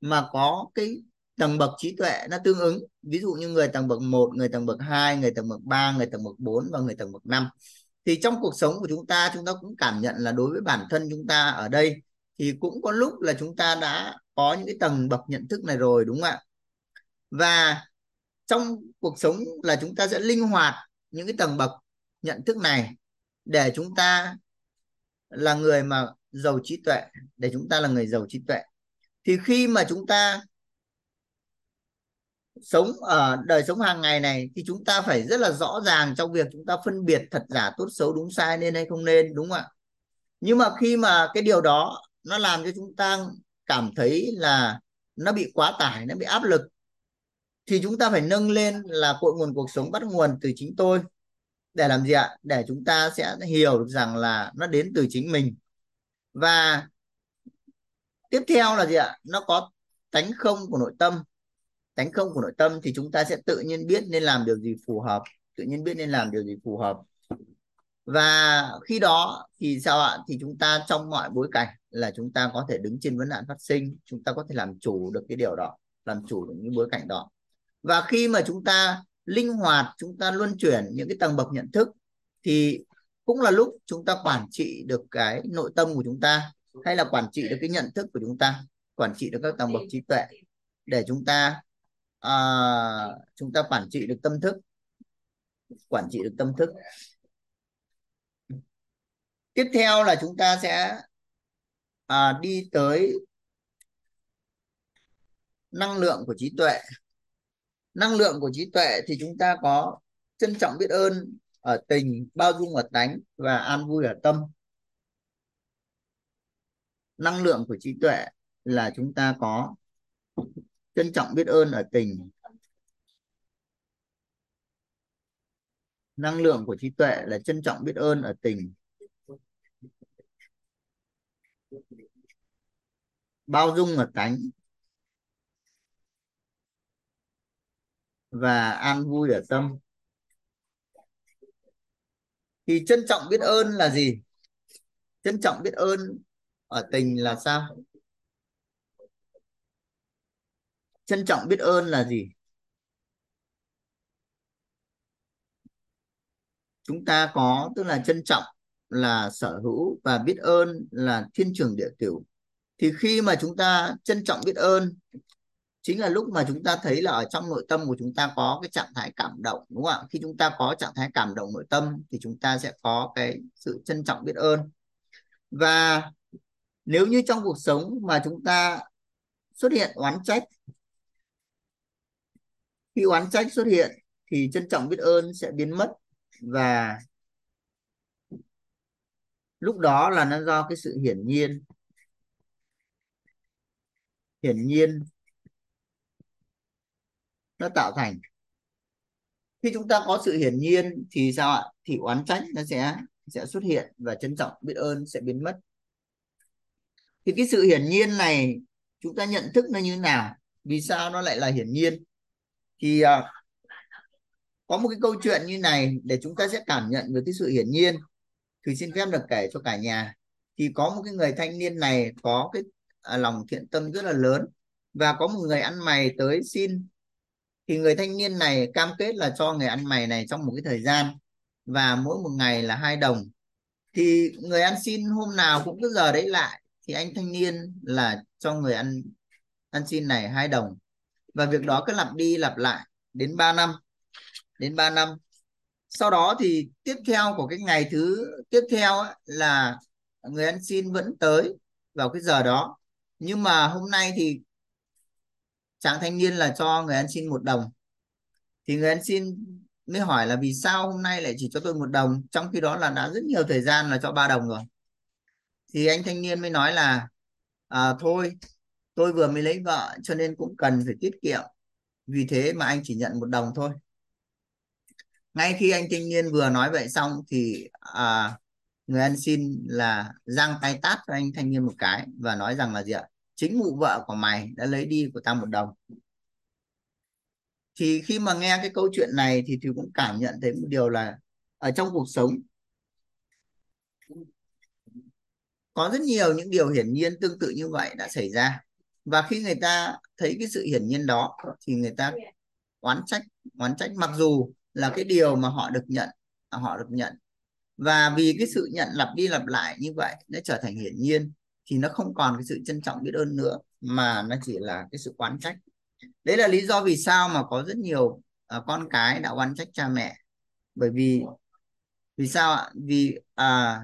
mà có cái tầng bậc trí tuệ nó tương ứng. Ví dụ như người tầng bậc 1, người tầng bậc 2, người tầng bậc 3, người tầng bậc 4 và người tầng bậc 5 thì trong cuộc sống của chúng ta chúng ta cũng cảm nhận là đối với bản thân chúng ta ở đây thì cũng có lúc là chúng ta đã có những cái tầng bậc nhận thức này rồi đúng không ạ? Và trong cuộc sống là chúng ta sẽ linh hoạt những cái tầng bậc nhận thức này để chúng ta là người mà giàu trí tuệ, để chúng ta là người giàu trí tuệ. Thì khi mà chúng ta sống ở đời sống hàng ngày này thì chúng ta phải rất là rõ ràng trong việc chúng ta phân biệt thật giả tốt xấu đúng sai nên hay không nên, đúng không ạ? Nhưng mà khi mà cái điều đó nó làm cho chúng ta cảm thấy là nó bị quá tải, nó bị áp lực thì chúng ta phải nâng lên là cội nguồn cuộc sống bắt nguồn từ chính tôi. Để làm gì ạ? Để chúng ta sẽ hiểu được rằng là nó đến từ chính mình. Và tiếp theo là gì ạ? Nó có tánh không của nội tâm. Tánh không của nội tâm thì chúng ta sẽ tự nhiên biết nên làm điều gì phù hợp. Tự nhiên biết nên làm điều gì phù hợp. Và khi đó thì sao ạ? Thì chúng ta trong mọi bối cảnh là chúng ta có thể đứng trên vấn nạn phát sinh. Chúng ta có thể làm chủ được cái điều đó, làm chủ được những bối cảnh đó và khi mà chúng ta linh hoạt chúng ta luân chuyển những cái tầng bậc nhận thức thì cũng là lúc chúng ta quản trị được cái nội tâm của chúng ta hay là quản trị được cái nhận thức của chúng ta quản trị được các tầng bậc trí tuệ để chúng ta à, chúng ta quản trị được tâm thức quản trị được tâm thức. Tiếp theo là chúng ta sẽ à, đi tới năng lượng của trí tuệ năng lượng của trí tuệ thì chúng ta có trân trọng biết ơn ở tình, bao dung ở tánh và an vui ở tâm. Năng lượng của trí tuệ là chúng ta có trân trọng biết ơn ở tình. Năng lượng của trí tuệ là trân trọng biết ơn ở tình. Bao dung ở tánh. Và an vui ở tâm. Thì trân trọng biết ơn là gì? Trân trọng biết ơn ở tình là sao? Trân trọng biết ơn là gì? Chúng ta có, tức là trân trọng là sở hữu và biết ơn là thiên trường địa cửu thì khi mà chúng ta trân trọng biết ơn chính là lúc mà chúng ta thấy là ở trong nội tâm của chúng ta có cái trạng thái cảm động, đúng không ạ? Khi chúng ta có trạng thái cảm động nội tâm thì chúng ta sẽ có cái sự trân trọng biết ơn. Và nếu như trong cuộc sống mà chúng ta xuất hiện oán trách, khi oán trách xuất hiện thì trân trọng biết ơn sẽ biến mất và lúc đó là nó do cái sự hiển nhiên. Hiển nhiên nó tạo thành. Khi chúng ta có sự hiển nhiên thì sao ạ? Thì oán trách nó sẽ sẽ xuất hiện và trân trọng biết ơn sẽ biến mất. Thì cái sự hiển nhiên này chúng ta nhận thức nó như thế nào? Vì sao nó lại là hiển nhiên? Thì uh, có một cái câu chuyện như này để chúng ta sẽ cảm nhận về cái sự hiển nhiên. Thì xin phép được kể cho cả nhà. Thì có một cái người thanh niên này có cái à, lòng thiện tâm rất là lớn và có một người ăn mày tới xin thì người thanh niên này cam kết là cho người ăn mày này trong một cái thời gian và mỗi một ngày là hai đồng. Thì người ăn xin hôm nào cũng cứ giờ đấy lại, thì anh thanh niên là cho người ăn ăn xin này hai đồng. Và việc đó cứ lặp đi lặp lại đến 3 năm, đến 3 năm. Sau đó thì tiếp theo của cái ngày thứ, tiếp theo là người ăn xin vẫn tới vào cái giờ đó. Nhưng mà hôm nay thì chàng thanh niên là cho người ăn xin một đồng. Thì người ăn xin mới hỏi là vì sao hôm nay lại chỉ cho tôi một đồng? Trong khi đó là đã rất nhiều thời gian là cho ba đồng rồi. Thì anh thanh niên mới nói là à, thôi tôi vừa mới lấy vợ cho nên cũng cần phải tiết kiệm. Vì thế mà anh chỉ nhận một đồng thôi. Ngay khi anh thanh niên vừa nói vậy xong thì à, người ăn xin là giang tay tát cho anh thanh niên một cái và nói rằng là gì ạ? Chính mụ vợ của mày đã lấy đi của tao một đồng. Thì khi mà nghe cái câu chuyện này thì thì cũng cảm nhận thấy một điều là ở trong cuộc sống có rất nhiều những điều hiển nhiên tương tự như vậy đã xảy ra. Và khi người ta thấy cái sự hiển nhiên đó thì người ta oán trách oán trách mặc dù là cái điều mà họ được nhận họ được nhận. Và vì cái sự nhận lặp đi lặp lại như vậy, nó trở thành hiển nhiên thì nó không còn cái sự trân trọng biết ơn nữa mà nó chỉ là cái sự oán trách. Đấy là lý do vì sao mà có rất nhiều uh, con cái đã oán trách cha mẹ. Bởi vì vì sao ạ? Vì à,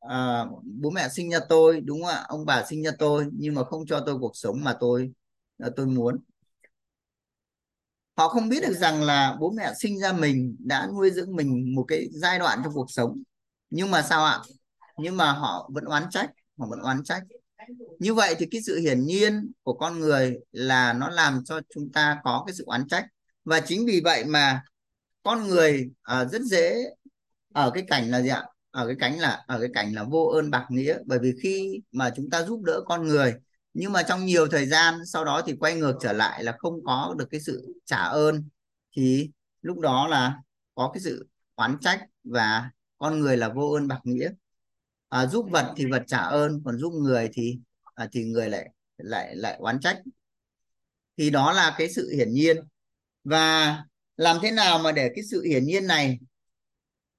à, bố mẹ sinh ra tôi đúng không ạ? Ông bà sinh ra tôi nhưng mà không cho tôi cuộc sống mà tôi à, tôi muốn. Họ không biết được rằng là bố mẹ sinh ra mình đã nuôi dưỡng mình một cái giai đoạn trong cuộc sống. Nhưng mà sao ạ? Nhưng mà họ vẫn oán trách mà vẫn oán trách. Như vậy thì cái sự hiển nhiên của con người là nó làm cho chúng ta có cái sự oán trách. Và chính vì vậy mà con người à, rất dễ ở cái cảnh là gì ạ? Ở cái cảnh là ở cái cảnh là vô ơn bạc nghĩa. Bởi vì khi mà chúng ta giúp đỡ con người nhưng mà trong nhiều thời gian sau đó thì quay ngược trở lại là không có được cái sự trả ơn thì lúc đó là có cái sự oán trách và con người là vô ơn bạc nghĩa à, giúp vật thì vật trả ơn còn giúp người thì à, thì người lại lại lại oán trách. Thì đó là cái sự hiển nhiên. Và làm thế nào mà để cái sự hiển nhiên này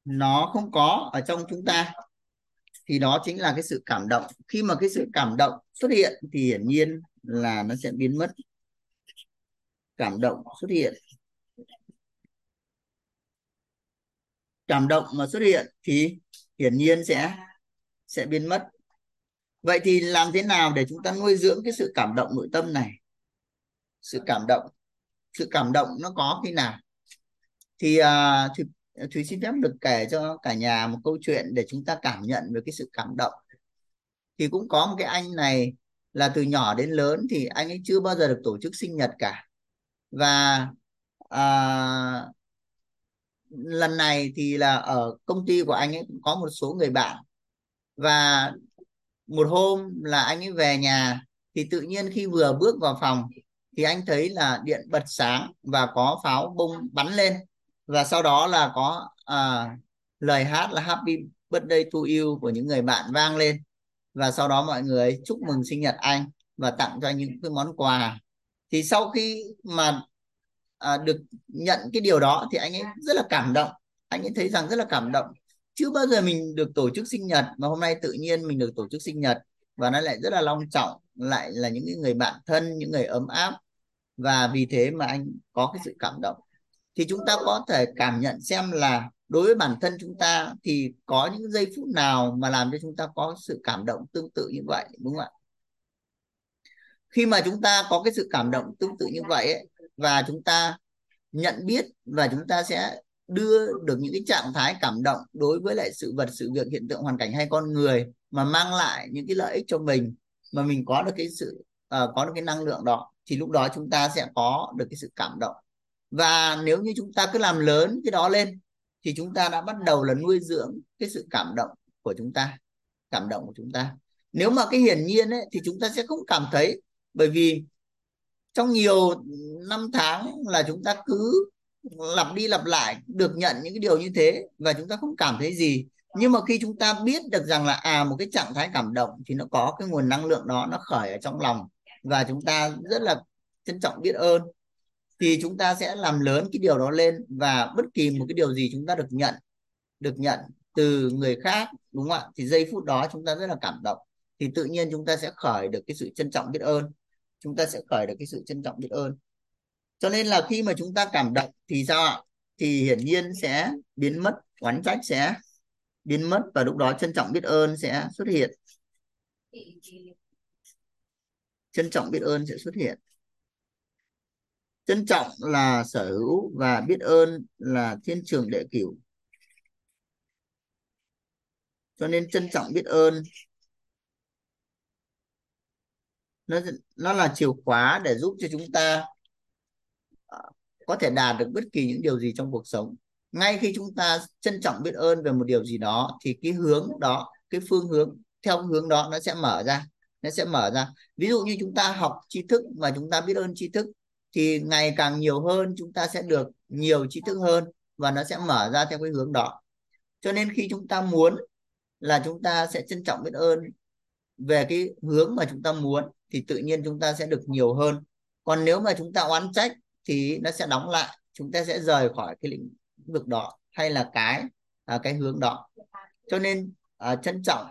nó không có ở trong chúng ta? Thì đó chính là cái sự cảm động. Khi mà cái sự cảm động xuất hiện thì hiển nhiên là nó sẽ biến mất. Cảm động xuất hiện. Cảm động mà xuất hiện thì hiển nhiên sẽ sẽ biến mất. Vậy thì làm thế nào để chúng ta nuôi dưỡng cái sự cảm động nội tâm này? Sự cảm động sự cảm động nó có khi nào? Thì à, uh, Thúy xin phép được kể cho cả nhà một câu chuyện để chúng ta cảm nhận về cái sự cảm động. Thì cũng có một cái anh này là từ nhỏ đến lớn thì anh ấy chưa bao giờ được tổ chức sinh nhật cả. Và à, lần này thì là ở công ty của anh ấy cũng có một số người bạn và một hôm là anh ấy về nhà thì tự nhiên khi vừa bước vào phòng thì anh thấy là điện bật sáng và có pháo bông bắn lên. Và sau đó là có à, lời hát là Happy Birthday to you của những người bạn vang lên. Và sau đó mọi người chúc mừng sinh nhật anh và tặng cho anh những cái món quà. Thì sau khi mà à, được nhận cái điều đó thì anh ấy rất là cảm động. Anh ấy thấy rằng rất là cảm động chưa bao giờ mình được tổ chức sinh nhật mà hôm nay tự nhiên mình được tổ chức sinh nhật và nó lại rất là long trọng lại là những người bạn thân những người ấm áp và vì thế mà anh có cái sự cảm động. Thì chúng ta có thể cảm nhận xem là đối với bản thân chúng ta thì có những giây phút nào mà làm cho chúng ta có sự cảm động tương tự như vậy đúng không ạ? Khi mà chúng ta có cái sự cảm động tương tự như vậy ấy, và chúng ta nhận biết và chúng ta sẽ đưa được những cái trạng thái cảm động đối với lại sự vật sự việc hiện tượng hoàn cảnh hay con người mà mang lại những cái lợi ích cho mình mà mình có được cái sự uh, có được cái năng lượng đó thì lúc đó chúng ta sẽ có được cái sự cảm động. Và nếu như chúng ta cứ làm lớn cái đó lên thì chúng ta đã bắt đầu là nuôi dưỡng cái sự cảm động của chúng ta cảm động của chúng ta. Nếu mà cái hiển nhiên ấy, thì chúng ta sẽ không cảm thấy bởi vì trong nhiều năm tháng là chúng ta cứ lặp đi lặp lại, được nhận những cái điều như thế và chúng ta không cảm thấy gì. Nhưng mà khi chúng ta biết được rằng là à một cái trạng thái cảm động thì nó có cái nguồn năng lượng đó, nó khởi ở trong lòng và chúng ta rất là trân trọng biết ơn, thì chúng ta sẽ làm lớn cái điều đó lên và bất kỳ một cái điều gì chúng ta được nhận được nhận từ người khác, đúng không ạ? Thì giây phút đó chúng ta rất là cảm động. Thì tự nhiên chúng ta sẽ khởi được cái sự trân trọng biết ơn. Chúng ta sẽ khởi được cái sự trân trọng biết ơn cho nên là khi mà chúng ta cảm động thì sao ạ? Thì hiển nhiên sẽ biến mất, oán trách sẽ biến mất và lúc đó trân trọng biết ơn sẽ xuất hiện. Trân trọng biết ơn sẽ xuất hiện. Trân trọng là sở hữu và biết ơn là thiên trường đệ cửu. Cho nên trân trọng biết ơn, nó nó là chìa khóa để giúp cho chúng ta có thể đạt được bất kỳ những điều gì trong cuộc sống. Ngay khi chúng ta trân trọng biết ơn về một điều gì đó, thì cái hướng đó, cái phương hướng, theo hướng đó nó sẽ mở ra, nó sẽ mở ra. Ví dụ như chúng ta học tri thức và chúng ta biết ơn tri thức, thì ngày càng nhiều hơn chúng ta sẽ được nhiều tri thức hơn và nó sẽ mở ra theo cái hướng đó. Cho nên khi chúng ta muốn là chúng ta sẽ trân trọng biết ơn về cái hướng mà chúng ta muốn, thì tự nhiên chúng ta sẽ được nhiều hơn. Còn nếu mà chúng ta oán trách thì nó sẽ đóng lại chúng ta sẽ rời khỏi cái lĩnh vực đó hay là cái à, cái hướng đó. Cho nên à, trân trọng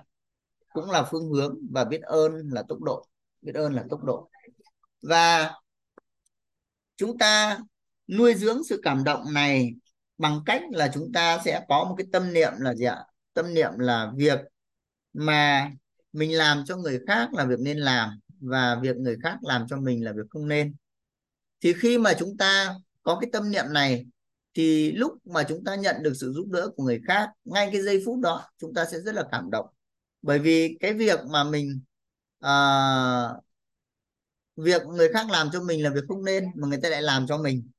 cũng là phương hướng và biết ơn là tốc độ biết ơn là tốc độ. Và chúng ta nuôi dưỡng sự cảm động này bằng cách là chúng ta sẽ có một cái tâm niệm là gì ạ? Tâm niệm là việc mà mình làm cho người khác là việc nên làm và việc người khác làm cho mình là việc không nên thì khi mà chúng ta có cái tâm niệm này thì lúc mà chúng ta nhận được sự giúp đỡ của người khác ngay cái giây phút đó chúng ta sẽ rất là cảm động. Bởi vì cái việc mà mình uh, việc người khác làm cho mình là việc không nên mà người ta lại làm cho mình.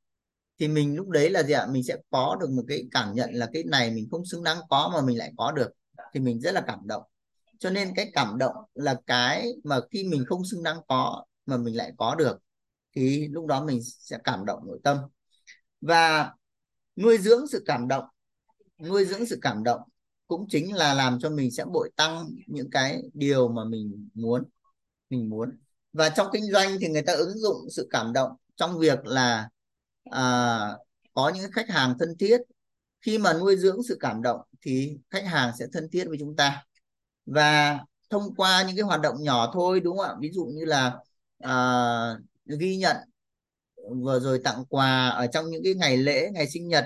Thì mình lúc đấy là gì ạ? Mình sẽ có được một cái cảm nhận là cái này mình không xứng đáng có mà mình lại có được. Thì mình rất là cảm động. Cho nên cái cảm động là cái mà khi mình không xứng đáng có mà mình lại có được thì lúc đó mình sẽ cảm động nội tâm. Và nuôi dưỡng sự cảm động nuôi dưỡng sự cảm động cũng chính là làm cho mình sẽ bội tăng những cái điều mà mình muốn mình muốn. Và trong kinh doanh thì người ta ứng dụng sự cảm động trong việc là à, có những khách hàng thân thiết. Khi mà nuôi dưỡng sự cảm động thì khách hàng sẽ thân thiết với chúng ta. Và thông qua những cái hoạt động nhỏ thôi đúng không ạ? Ví dụ như là à, ghi nhận vừa rồi tặng quà ở trong những cái ngày lễ ngày sinh nhật.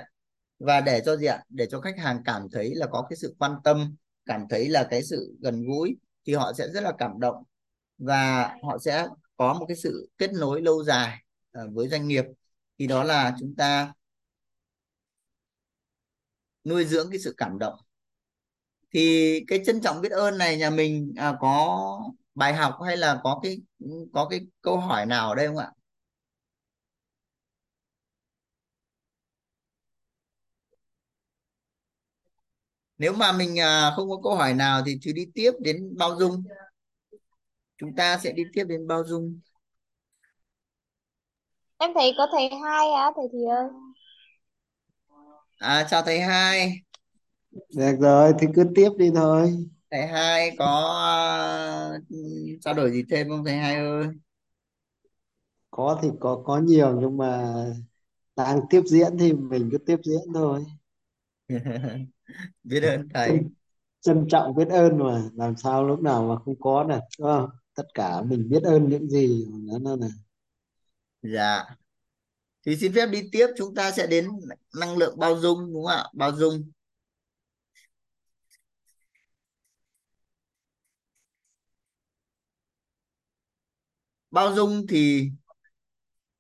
Và để cho gì ạ? Để cho khách hàng cảm thấy là có cái sự quan tâm cảm thấy là cái sự gần gũi thì họ sẽ rất là cảm động. Và họ sẽ có một cái sự kết nối lâu dài ờ, với doanh nghiệp. Thì đó là chúng ta nuôi dưỡng cái sự cảm động. Thì cái trân trọng biết ơn này nhà mình à, có bài học hay là có cái có cái câu hỏi nào ở đây không ạ nếu mà mình à, không có câu hỏi nào thì thì đi tiếp đến bao dung chúng ta sẽ đi tiếp đến bao dung Em thấy có thầy hai á, thầy thì ơi. à chào thầy hai Được rồi, thì cứ tiếp đi thôi. Thầy hai có uh, trao đổi gì thêm không? Thầy hai ơi. Có thì có có nhiều nhưng mà đang tiếp diễn thì mình cứ tiếp diễn thôi. biết ơn thầy. Trân, trọng biết ơn mà làm sao lúc nào mà không có nè, đúng không? Tất cả mình biết ơn những gì nó nó là dạ. Thì xin phép đi tiếp chúng ta sẽ đến năng lượng bao dung đúng không ạ? Bao dung bao dung thì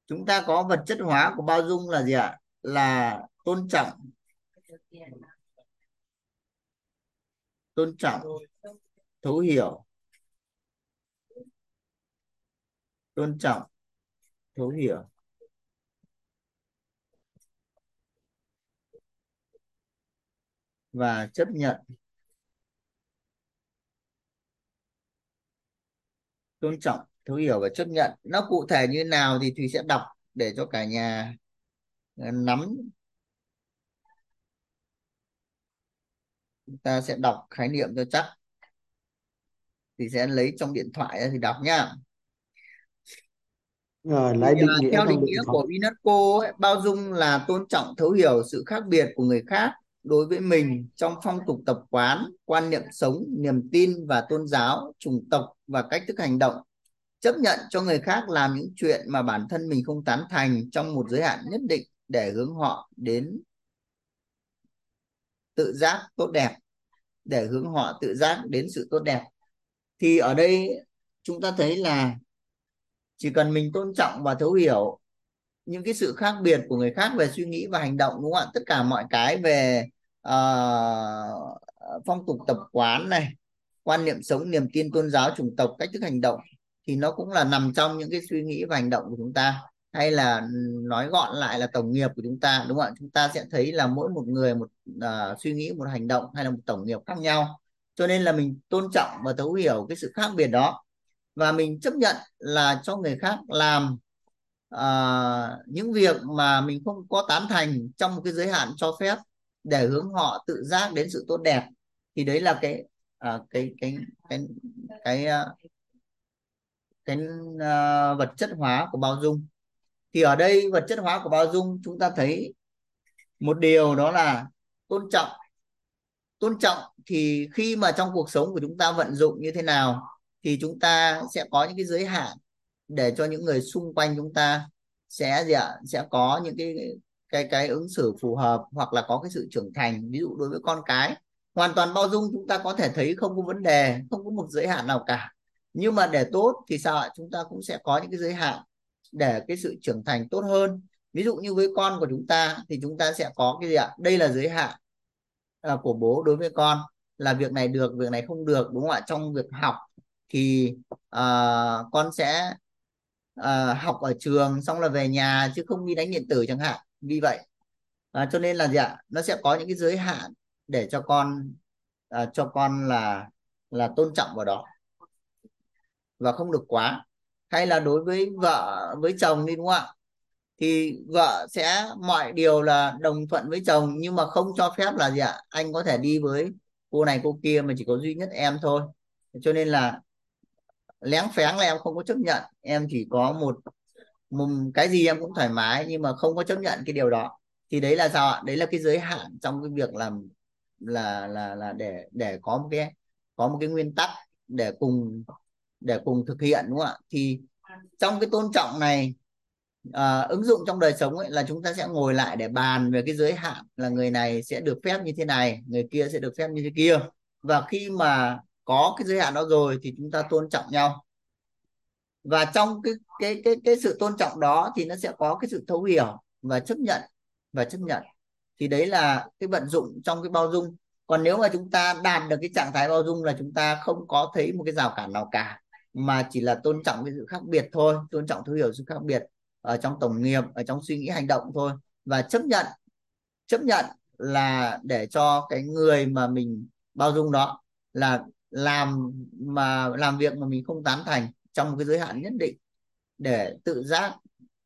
chúng ta có vật chất hóa của bao dung là gì ạ? Là tôn trọng. Tôn trọng. Thấu hiểu. Tôn trọng. Thấu hiểu. Và chấp nhận. Tôn trọng thấu hiểu và chấp nhận. Nó cụ thể như nào thì thùy sẽ đọc để cho cả nhà ờ, nắm. Chúng ta sẽ đọc khái niệm cho chắc. Thì sẽ lấy trong điện thoại ra thì đọc nhá. Rồi lấy định uh, nghĩa theo định nghĩa của UNESCO ấy, bao dung là tôn trọng thấu hiểu sự khác biệt của người khác đối với mình trong phong tục tập quán quan niệm sống niềm tin và tôn giáo chủng tộc và cách thức hành động chấp nhận cho người khác làm những chuyện mà bản thân mình không tán thành trong một giới hạn nhất định để hướng họ đến tự giác tốt đẹp để hướng họ tự giác đến sự tốt đẹp. Thì ở đây chúng ta thấy là chỉ cần mình tôn trọng và thấu hiểu những cái sự khác biệt của người khác về suy nghĩ và hành động đúng không ạ? Tất cả mọi cái về uh, phong tục tập quán này quan niệm sống niềm tin tôn giáo chủng tộc cách thức hành động thì nó cũng là nằm trong những cái suy nghĩ và hành động của chúng ta. Hay là ừ, nói gọn lại là tổng nghiệp của chúng ta đúng không ạ? Chúng ta sẽ thấy là mỗi một người một uh, suy nghĩ một hành động hay là một tổng nghiệp khác nhau. Cho nên là mình tôn trọng và thấu hiểu cái sự khác biệt đó. Và mình chấp nhận là cho người khác làm uh, những việc mà mình không có tán thành trong một cái giới hạn cho phép để hướng họ tự giác đến sự tốt đẹp. Thì đấy là cái uh, cái cái cái cái uh, cái uh, vật chất hóa của bao dung. Thì ở đây vật chất hóa của bao dung chúng ta thấy một điều đó là tôn trọng. Tôn trọng thì khi mà trong cuộc sống của chúng ta vận dụng như thế nào thì chúng ta sẽ có những cái giới hạn để cho những người xung quanh chúng ta sẽ gì ạ? Sẽ có những cái cái cái ứng xử phù hợp hoặc là có cái sự trưởng thành. Ví dụ đối với con cái hoàn toàn bao dung chúng ta có thể thấy không có vấn đề không có một giới hạn nào cả nhưng mà để tốt thì sao ạ? Chúng ta cũng sẽ có những cái giới hạn để cái sự trưởng thành tốt hơn. Ví dụ như với con của chúng ta thì chúng ta sẽ có cái gì ạ? Đây là giới hạn uh, của bố đối với con là việc này được việc này không được đúng không ạ? Trong việc học thì uh, con sẽ uh, học ở trường xong là về nhà chứ không đi đánh điện tử chẳng hạn. Vì vậy uh, cho nên là gì ạ? Nó sẽ có những cái giới hạn để cho con uh, cho con là là tôn trọng vào đó và không được quá. Hay là đối với vợ, với chồng đi, đúng không ạ? Thì vợ sẽ, mọi điều là đồng thuận với chồng, nhưng mà không cho phép là gì ạ? Anh có thể đi với cô này, cô kia mà chỉ có duy nhất em thôi. Cho nên là lén phén là em không có chấp nhận. Em chỉ có một một cái gì em cũng thoải mái, nhưng mà không có chấp nhận cái điều đó. Thì đấy là sao ạ? Đấy là cái giới hạn trong cái việc làm, là là là để để có một cái, có một cái nguyên tắc để cùng để cùng thực hiện đúng không ạ? Thì trong cái tôn trọng này à, ứng dụng trong đời sống ấy là chúng ta sẽ ngồi lại để bàn về cái giới hạn là người này sẽ được phép như thế này người kia sẽ được phép như thế kia. Và khi mà có cái giới hạn đó rồi thì chúng ta tôn trọng nhau. Và trong cái cái cái cái sự tôn trọng đó thì nó sẽ có cái sự thấu hiểu và chấp nhận và chấp nhận. Thì đấy là cái vận dụng trong cái bao dung. Còn nếu mà chúng ta đạt được cái trạng thái bao dung là chúng ta không có thấy một cái rào cản nào cả mà chỉ là tôn trọng cái sự khác biệt thôi tôn trọng thấu hiểu sự khác biệt ở trong tổng nghiệp ở trong suy nghĩ hành động thôi. Và chấp nhận chấp nhận là để cho cái người mà mình bao dung đó là làm mà làm việc mà mình không tán thành trong một cái giới hạn nhất định để tự giác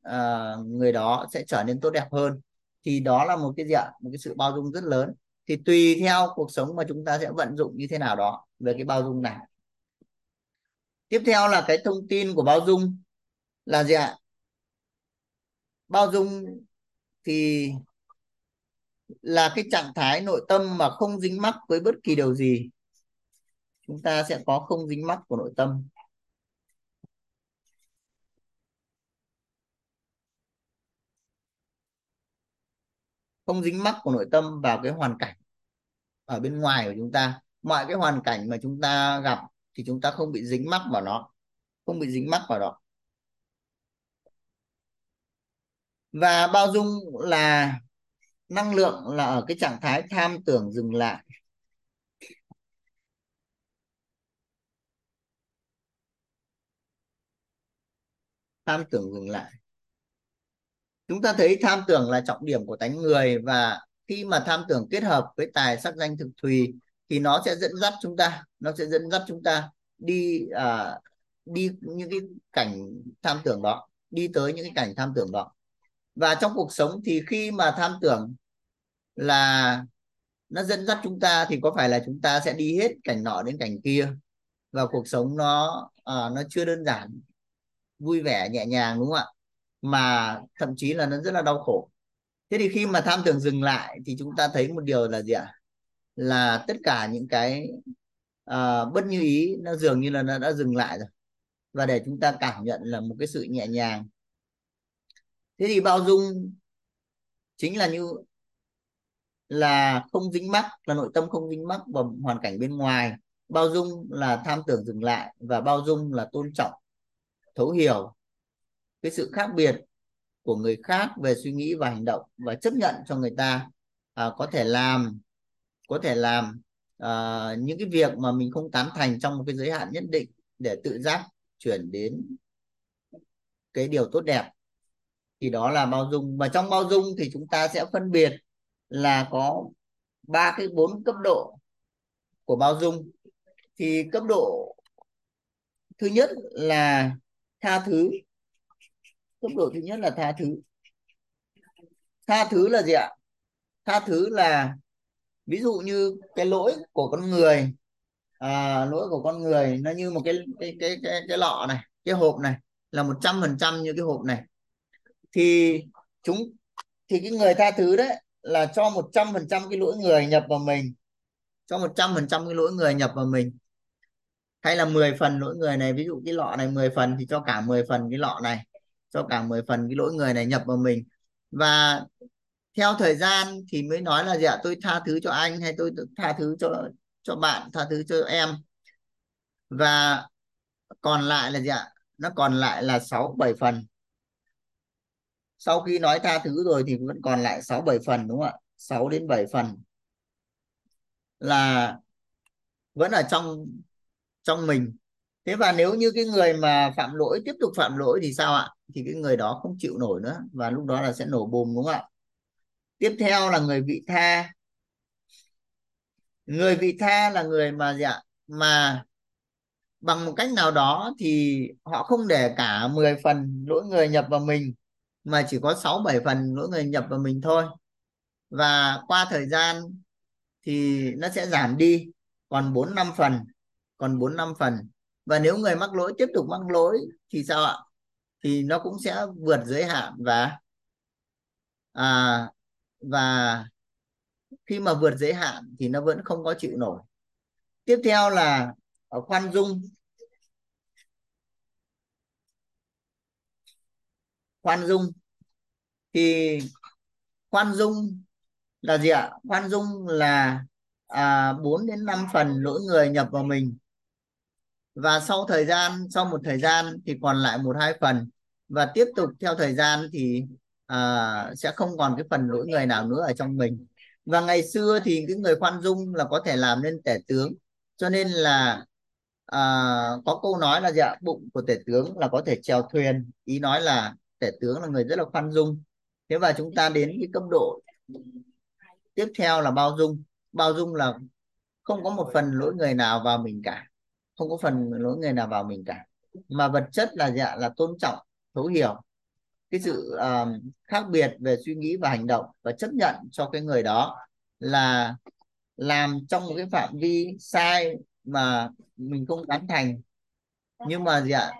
uh, người đó sẽ trở nên tốt đẹp hơn. Thì đó là một cái gì ạ? Một cái sự bao dung rất lớn. Thì tùy theo cuộc sống mà chúng ta sẽ vận dụng như thế nào đó về cái bao dung này tiếp theo là cái thông tin của bao dung là gì ạ? Bao dung thì là cái trạng thái nội tâm mà không dính mắc với bất kỳ điều gì. Chúng ta sẽ có không dính mắc của nội tâm. Không dính mắc của nội tâm vào cái hoàn cảnh ở bên ngoài của chúng ta. Mọi cái hoàn cảnh mà chúng ta gặp thì chúng ta không bị dính mắc vào nó. Không bị dính mắc vào đó. Và bao dung là năng lượng là ở cái trạng thái tham tưởng dừng lại. Tham tưởng dừng lại. Chúng ta thấy tham tưởng là trọng điểm của tánh người và khi mà tham tưởng kết hợp với tài sắc danh thực thùy thì nó sẽ dẫn dắt chúng ta nó sẽ dẫn dắt chúng ta đi à, đi những cái cảnh tham tưởng đó đi tới những cái cảnh tham tưởng đó. Và trong cuộc sống thì khi mà tham tưởng là nó dẫn dắt chúng ta thì có phải là chúng ta sẽ đi hết cảnh nọ đến cảnh kia và cuộc sống nó à, nó chưa đơn giản vui vẻ nhẹ nhàng đúng không ạ? Mà thậm chí là nó rất là đau khổ. Thế thì khi mà tham tưởng dừng lại thì chúng ta thấy một điều là gì ạ? Là tất cả những cái uh, bất như ý nó dường như là nó đã dừng lại rồi. Và để chúng ta cảm nhận là một cái sự nhẹ nhàng. Thế thì bao dung chính là như là không dính mắc là nội tâm không dính mắc vào hoàn cảnh bên ngoài. Bao dung là tham tưởng dừng lại và bao dung là tôn trọng thấu hiểu cái sự khác biệt của người khác về suy nghĩ và hành động và chấp nhận cho người ta à, có thể làm có thể làm uh, những cái việc mà mình không tán thành trong một cái giới hạn nhất định để tự giác chuyển đến cái điều tốt đẹp thì đó là bao dung. Và trong bao dung thì chúng ta sẽ phân biệt là có ba cái bốn cấp độ của bao dung. Thì cấp độ thứ nhất là tha thứ. Cấp độ thứ nhất là tha thứ. Tha thứ là gì ạ? Tha thứ là ví dụ như cái lỗi của con người à, lỗi của con người nó như một cái cái cái cái, cái lọ này cái hộp này là một trăm phần trăm như cái hộp này. Thì chúng thì cái người tha thứ đấy là cho một trăm phần trăm cái lỗi người nhập vào mình cho một trăm phần trăm cái lỗi người nhập vào mình. Hay là 10 phần lỗi người này ví dụ cái lọ này 10 phần thì cho cả 10 phần cái lọ này cho cả 10 phần cái lỗi người này nhập vào mình. Và theo thời gian thì mới nói là gì ạ? Tôi tha thứ cho anh hay tôi tha thứ cho cho bạn, tha thứ cho em? Và còn lại là gì ạ? Nó còn lại là 6 7 phần. Sau khi nói tha thứ rồi thì vẫn còn lại 6 7 phần, đúng không ạ? Sáu đến bảy phần. Là vẫn ở trong trong mình. Thế và nếu như cái người mà phạm lỗi, tiếp tục phạm lỗi thì sao ạ? Thì cái người đó không chịu nổi nữa và lúc đó là sẽ nổ bùm, đúng không ạ? Tiếp theo là người vị tha. Người vị tha là người mà dạ mà bằng một cách nào đó thì họ không để cả 10 phần lỗi người nhập vào mình mà chỉ có 6 7 phần lỗi người nhập vào mình thôi. Và qua thời gian thì nó sẽ giảm đi còn 4 5 phần còn 4 5 phần. Và nếu người mắc lỗi tiếp tục mắc lỗi thì sao ạ? Thì nó cũng sẽ vượt giới hạn và à, và khi mà vượt giới hạn thì nó vẫn không có chịu nổi. Tiếp theo là ở khoan dung. Khoan dung. Thì khoan dung là gì ạ? Khoan dung là à, 4 đến 5 phần lỗi người nhập vào mình. Và sau thời gian sau một thời gian thì còn lại một hai phần. Và tiếp tục theo thời gian thì à, sẽ không còn cái phần lỗi người nào nữa ở trong mình. Và ngày xưa thì cái người khoan dung là có thể làm nên tể tướng. Cho nên là à, có câu nói là dạ bụng của tể tướng là có thể chèo thuyền. Ý nói là tể tướng là người rất là khoan dung. Thế và chúng ta đến cái cấp độ tiếp theo là bao dung. Bao dung là không có một phần lỗi người nào vào mình cả. Không có phần lỗi người nào vào mình cả. Mà vật chất là dạ là tôn trọng thấu hiểu cái sự um, khác biệt về suy nghĩ và hành động và chấp nhận cho cái người đó là làm trong một cái phạm vi sai mà mình không tán thành. Nhưng mà gì ạ?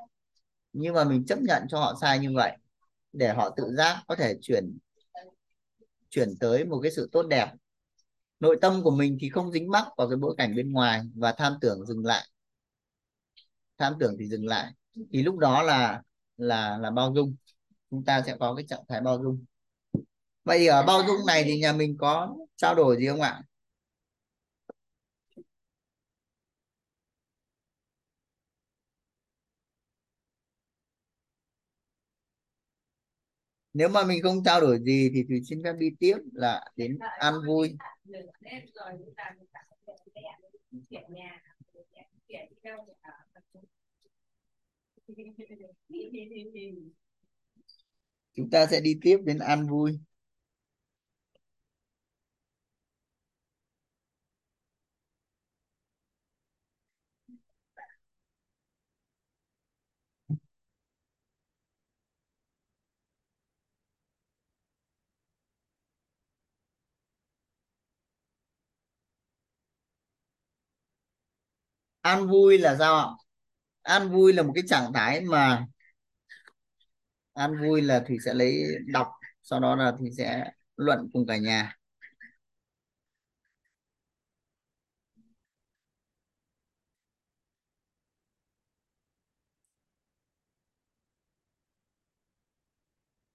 Nhưng mà mình chấp nhận cho họ sai như vậy để họ tự giác có thể chuyển chuyển tới một cái sự tốt đẹp. Nội tâm của mình thì không dính mắc vào cái bối cảnh bên ngoài và tham tưởng dừng lại. Tham tưởng thì dừng lại. Thì lúc đó là là là bao dung chúng ta sẽ có cái trạng thái bao dung. Vậy ở bao dung này thì nhà mình có trao đổi gì không ạ? Nếu mà mình không trao đổi gì thì thủy xin phép đi tiếp là đến ăn vui chúng ta sẽ đi tiếp đến an vui. An vui là sao ạ? An vui là một cái trạng thái mà an vui là thì sẽ lấy đọc, sau đó là thì sẽ luận cùng cả nhà.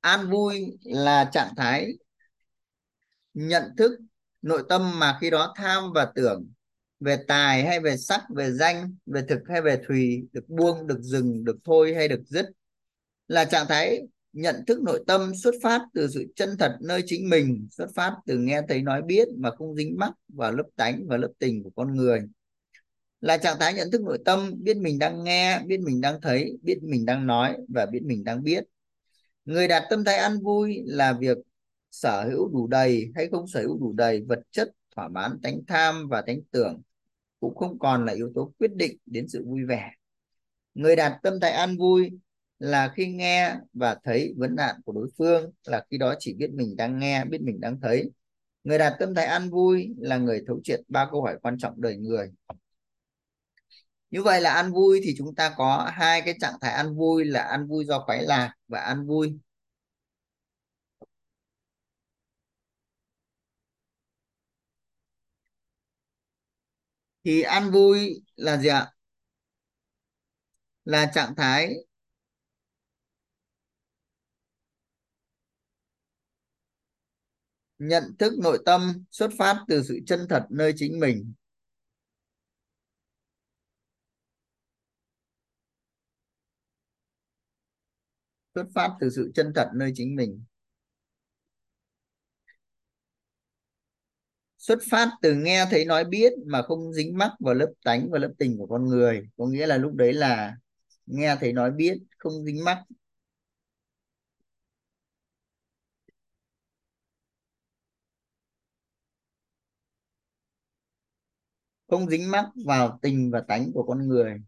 An vui là trạng thái nhận thức, nội tâm mà khi đó tham và tưởng về tài hay về sắc, về danh, về thực hay về thùy, được buông, được dừng, được thôi hay được dứt là trạng thái nhận thức nội tâm xuất phát từ sự chân thật nơi chính mình, xuất phát từ nghe thấy nói biết mà không dính mắc vào lớp tánh và lớp tình của con người. Là trạng thái nhận thức nội tâm, biết mình đang nghe, biết mình đang thấy, biết mình đang nói và biết mình đang biết. Người đạt tâm thái ăn vui là việc sở hữu đủ đầy hay không sở hữu đủ đầy vật chất, thỏa mãn tánh tham và tánh tưởng, cũng không còn là yếu tố quyết định đến sự vui vẻ. Người đạt tâm thái an vui là khi nghe và thấy vấn nạn của đối phương là khi đó chỉ biết mình đang nghe, biết mình đang thấy. Người đạt tâm thái an vui là người thấu triệt ba câu hỏi quan trọng đời người. Như vậy là an vui thì chúng ta có hai cái trạng thái an vui là an vui do khoái lạc và an vui. Thì an vui là gì ạ? Là trạng thái nhận thức nội tâm, xuất phát từ sự chân thật nơi chính mình. Xuất phát từ sự chân thật nơi chính mình. Xuất phát từ nghe thấy nói biết mà không dính mắc vào lớp tánh và lớp tình của con người. Có nghĩa là lúc đấy là nghe thấy nói biết, không dính mắc không dính mắc vào tình và tánh của con người.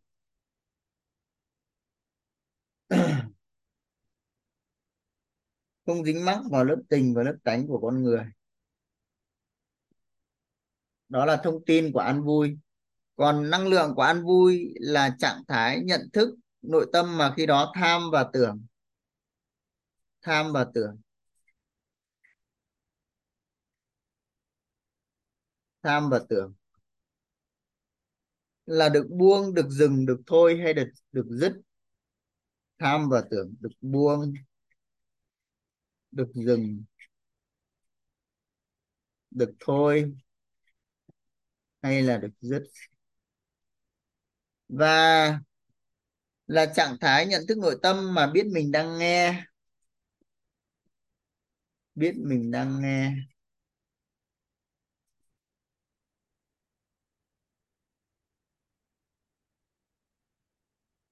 Không dính mắc vào lớp tình và lớp tánh của con người. Đó là thông tin của an vui. Còn năng lượng của an vui là trạng thái nhận thức, nội tâm mà khi đó tham và tưởng. Tham và tưởng. Tham và tưởng là được buông, được dừng, được thôi hay được được dứt? Tham và tưởng, được buông, được dừng, được thôi hay là được dứt? Và là trạng thái nhận thức nội tâm mà biết mình đang nghe. Biết mình đang nghe.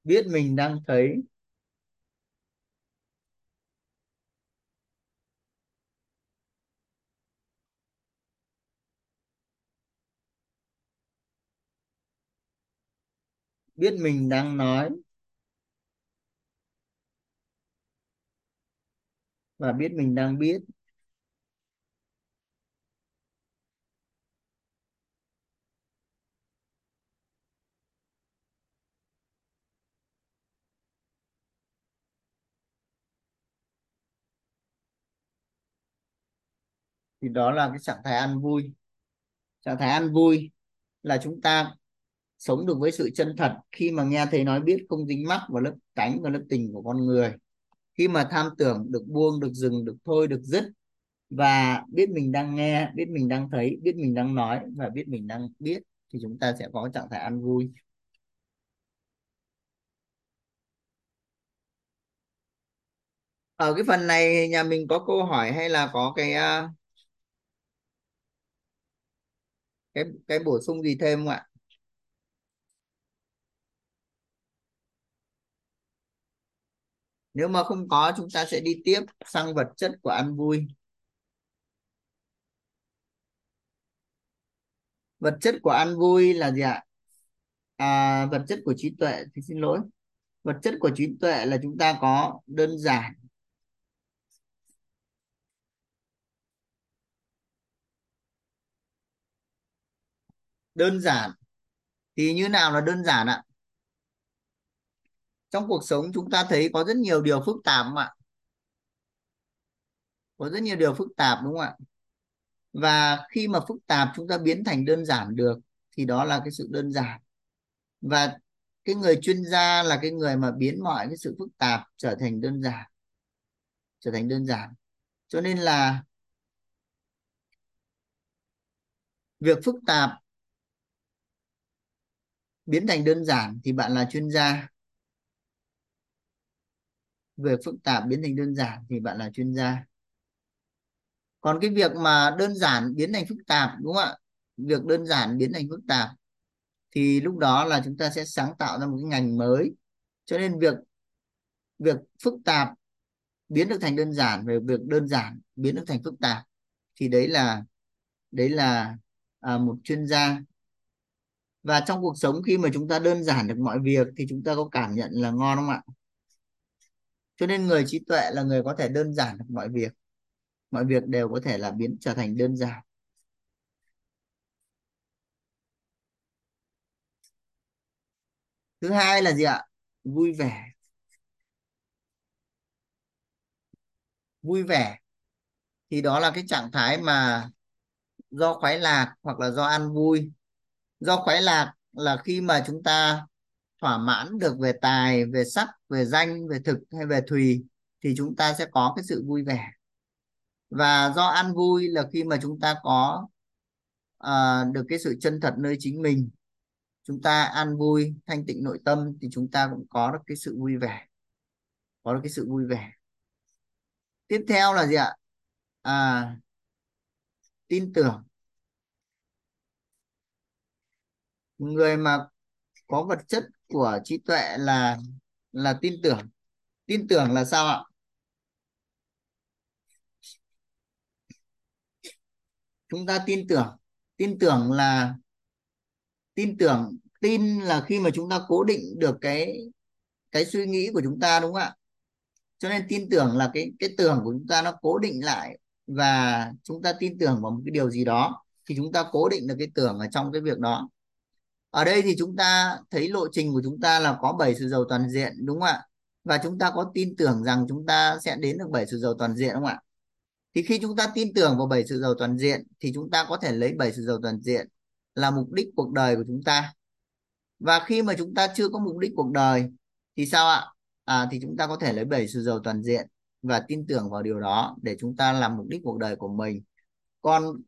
Biết mình đang thấy. Biết mình đang nói. Và biết mình đang biết. Thì đó là cái trạng thái an vui. Trạng thái an vui là chúng ta sống được với sự chân thật. Khi mà nghe thấy nói biết không dính mắc vào lớp tánh và lớp tình của con người. Khi mà tham tưởng được buông được dừng được thôi được dứt và biết mình đang nghe biết mình đang thấy biết mình đang nói và biết mình đang biết thì chúng ta sẽ có trạng thái an vui. Ở cái phần này nhà mình có câu hỏi hay là có cái uh, cái cái bổ sung gì thêm không ạ? Nếu mà không có chúng ta sẽ đi tiếp sang vật chất của ăn vui. Vật chất của ăn vui là gì ạ? À, vật chất của trí tuệ thì xin lỗi. Vật chất của trí tuệ là chúng ta có đơn giản đơn giản. Thì như nào là đơn giản ạ? Trong cuộc sống chúng ta thấy có rất nhiều điều phức tạp không ạ? Có rất nhiều điều phức tạp, đúng không ạ? Và khi mà phức tạp chúng ta biến thành đơn giản được, thì đó là cái sự đơn giản. Và cái người chuyên gia là cái người mà biến mọi cái sự phức tạp trở thành đơn giản. Trở thành đơn giản. Cho nên là việc phức tạp biến thành đơn giản thì bạn là chuyên gia. Về phức tạp biến thành đơn giản thì bạn là chuyên gia. Còn cái việc mà đơn giản biến thành phức tạp đúng không ạ? Việc đơn giản biến thành phức tạp thì lúc đó là chúng ta sẽ sáng tạo ra một cái ngành mới. Cho nên việc việc phức tạp biến được thành đơn giản về việc đơn giản biến được thành phức tạp thì đấy là đấy là à, một chuyên gia và trong cuộc sống khi mà chúng ta đơn giản được mọi việc thì chúng ta có cảm nhận là ngon không ạ? Cho nên người trí tuệ là người có thể đơn giản được mọi việc. Mọi việc đều có thể là biến trở thành đơn giản. Thứ hai là gì ạ? Vui vẻ. Vui vẻ thì đó là cái trạng thái mà do khoái lạc hoặc là do ăn vui do khoái lạc là khi mà chúng ta thỏa mãn được về tài về sắc về danh về thực hay về thùy thì chúng ta sẽ có cái sự vui vẻ. Và do ăn vui là khi mà chúng ta có uh, được cái sự chân thật nơi chính mình. Chúng ta ăn vui thanh tịnh nội tâm thì chúng ta cũng có được cái sự vui vẻ. Có được cái sự vui vẻ. Tiếp theo là gì ạ? À, tin tưởng. Người mà có vật chất của trí tuệ là là tin tưởng. Tin tưởng là sao ạ? Chúng ta tin tưởng. Tin tưởng là, tin tưởng, tin là khi mà chúng ta cố định được cái cái suy nghĩ của chúng ta, đúng không ạ? Cho nên tin tưởng là cái cái tưởng của chúng ta nó cố định lại và chúng ta tin tưởng vào một cái điều gì đó thì chúng ta cố định được cái tưởng ở trong cái việc đó ở đây thì chúng ta thấy lộ trình của chúng ta là có bảy sự giàu toàn diện đúng không ạ? Và chúng ta có tin tưởng rằng chúng ta sẽ đến được bảy sự giàu toàn diện đúng không ạ? Thì khi chúng ta tin tưởng vào bảy sự giàu toàn diện thì chúng ta có thể lấy bảy sự giàu toàn diện là mục đích cuộc đời của chúng ta. Và khi mà chúng ta chưa có mục đích cuộc đời thì sao ạ? À, thì chúng ta có thể lấy bảy sự giàu toàn diện và tin tưởng vào điều đó để chúng ta làm mục đích cuộc đời của mình. Còn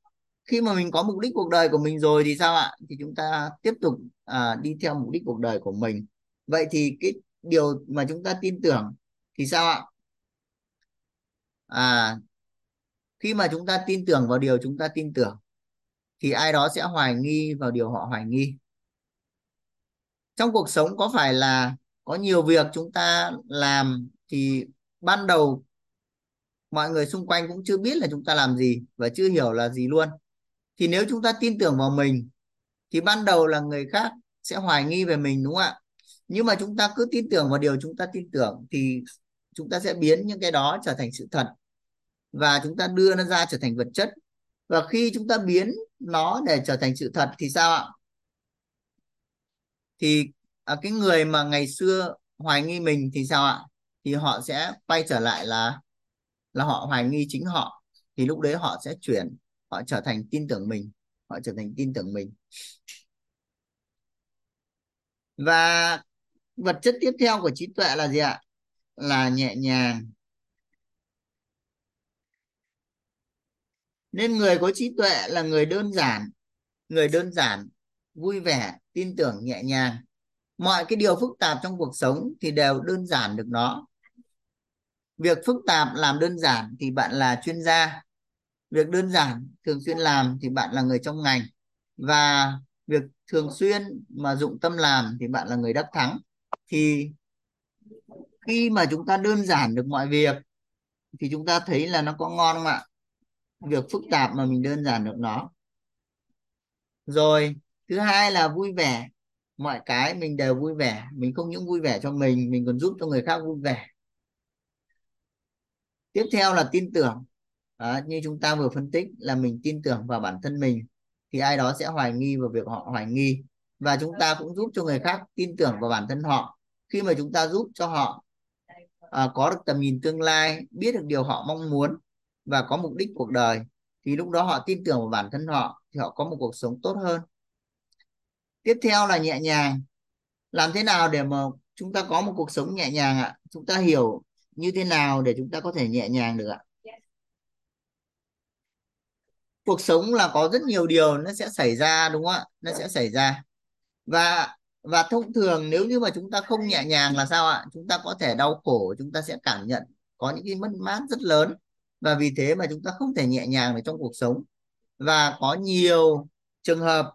khi mà mình có mục đích cuộc đời của mình rồi thì sao ạ? Thì chúng ta tiếp tục à, đi theo mục đích cuộc đời của mình. Vậy thì cái điều mà chúng ta tin tưởng thì sao ạ? À khi mà chúng ta tin tưởng vào điều chúng ta tin tưởng thì ai đó sẽ hoài nghi vào điều họ hoài nghi. Trong cuộc sống có phải là có nhiều việc chúng ta làm thì ban đầu mọi người xung quanh cũng chưa biết là chúng ta làm gì và chưa hiểu là gì luôn thì nếu chúng ta tin tưởng vào mình thì ban đầu là người khác sẽ hoài nghi về mình đúng không ạ? Nhưng mà chúng ta cứ tin tưởng vào điều chúng ta tin tưởng thì chúng ta sẽ biến những cái đó trở thành sự thật và chúng ta đưa nó ra trở thành vật chất. Và khi chúng ta biến nó để trở thành sự thật thì sao ạ? Thì à, cái người mà ngày xưa hoài nghi mình thì sao ạ? Thì họ sẽ quay trở lại là là họ hoài nghi chính họ. Thì lúc đấy họ sẽ chuyển họ trở thành tin tưởng mình. Họ trở thành tin tưởng mình. Và vật chất tiếp theo của trí tuệ là gì ạ? Là nhẹ nhàng. Nên người có trí tuệ là người đơn giản, người đơn giản, vui vẻ, tin tưởng, nhẹ nhàng. Mọi cái điều phức tạp trong cuộc sống thì đều đơn giản được nó. Việc phức tạp làm đơn giản thì bạn là chuyên gia việc đơn giản thường xuyên làm thì bạn là người trong ngành và việc thường xuyên mà dụng tâm làm thì bạn là người đắc thắng. Thì khi mà chúng ta đơn giản được mọi việc thì chúng ta thấy là nó có ngon không ạ? Việc phức tạp mà mình đơn giản được nó. Rồi, thứ hai là vui vẻ. Mọi cái mình đều vui vẻ. Mình không những vui vẻ cho mình mình còn giúp cho người khác vui vẻ. Tiếp theo là tin tưởng à, như chúng ta vừa phân tích là mình tin tưởng vào bản thân mình thì ai đó sẽ hoài nghi vào việc họ hoài nghi. Và chúng ta cũng giúp cho người khác tin tưởng vào bản thân họ. Khi mà chúng ta giúp cho họ à, có được tầm nhìn tương lai biết được điều họ mong muốn và có mục đích cuộc đời thì lúc đó họ tin tưởng vào bản thân họ thì họ có một cuộc sống tốt hơn. Tiếp theo là nhẹ nhàng. Làm thế nào để mà chúng ta có một cuộc sống nhẹ nhàng ạ? Chúng ta hiểu như thế nào để chúng ta có thể nhẹ nhàng được ạ? Cuộc sống là có rất nhiều điều nó sẽ xảy ra đúng không ạ? Nó sẽ xảy ra. Và và thông thường nếu như mà chúng ta không nhẹ nhàng là sao ạ? Chúng ta có thể đau khổ chúng ta sẽ cảm nhận có những cái mất mát rất lớn. Và vì thế mà chúng ta không thể nhẹ nhàng được trong cuộc sống. Và có nhiều trường hợp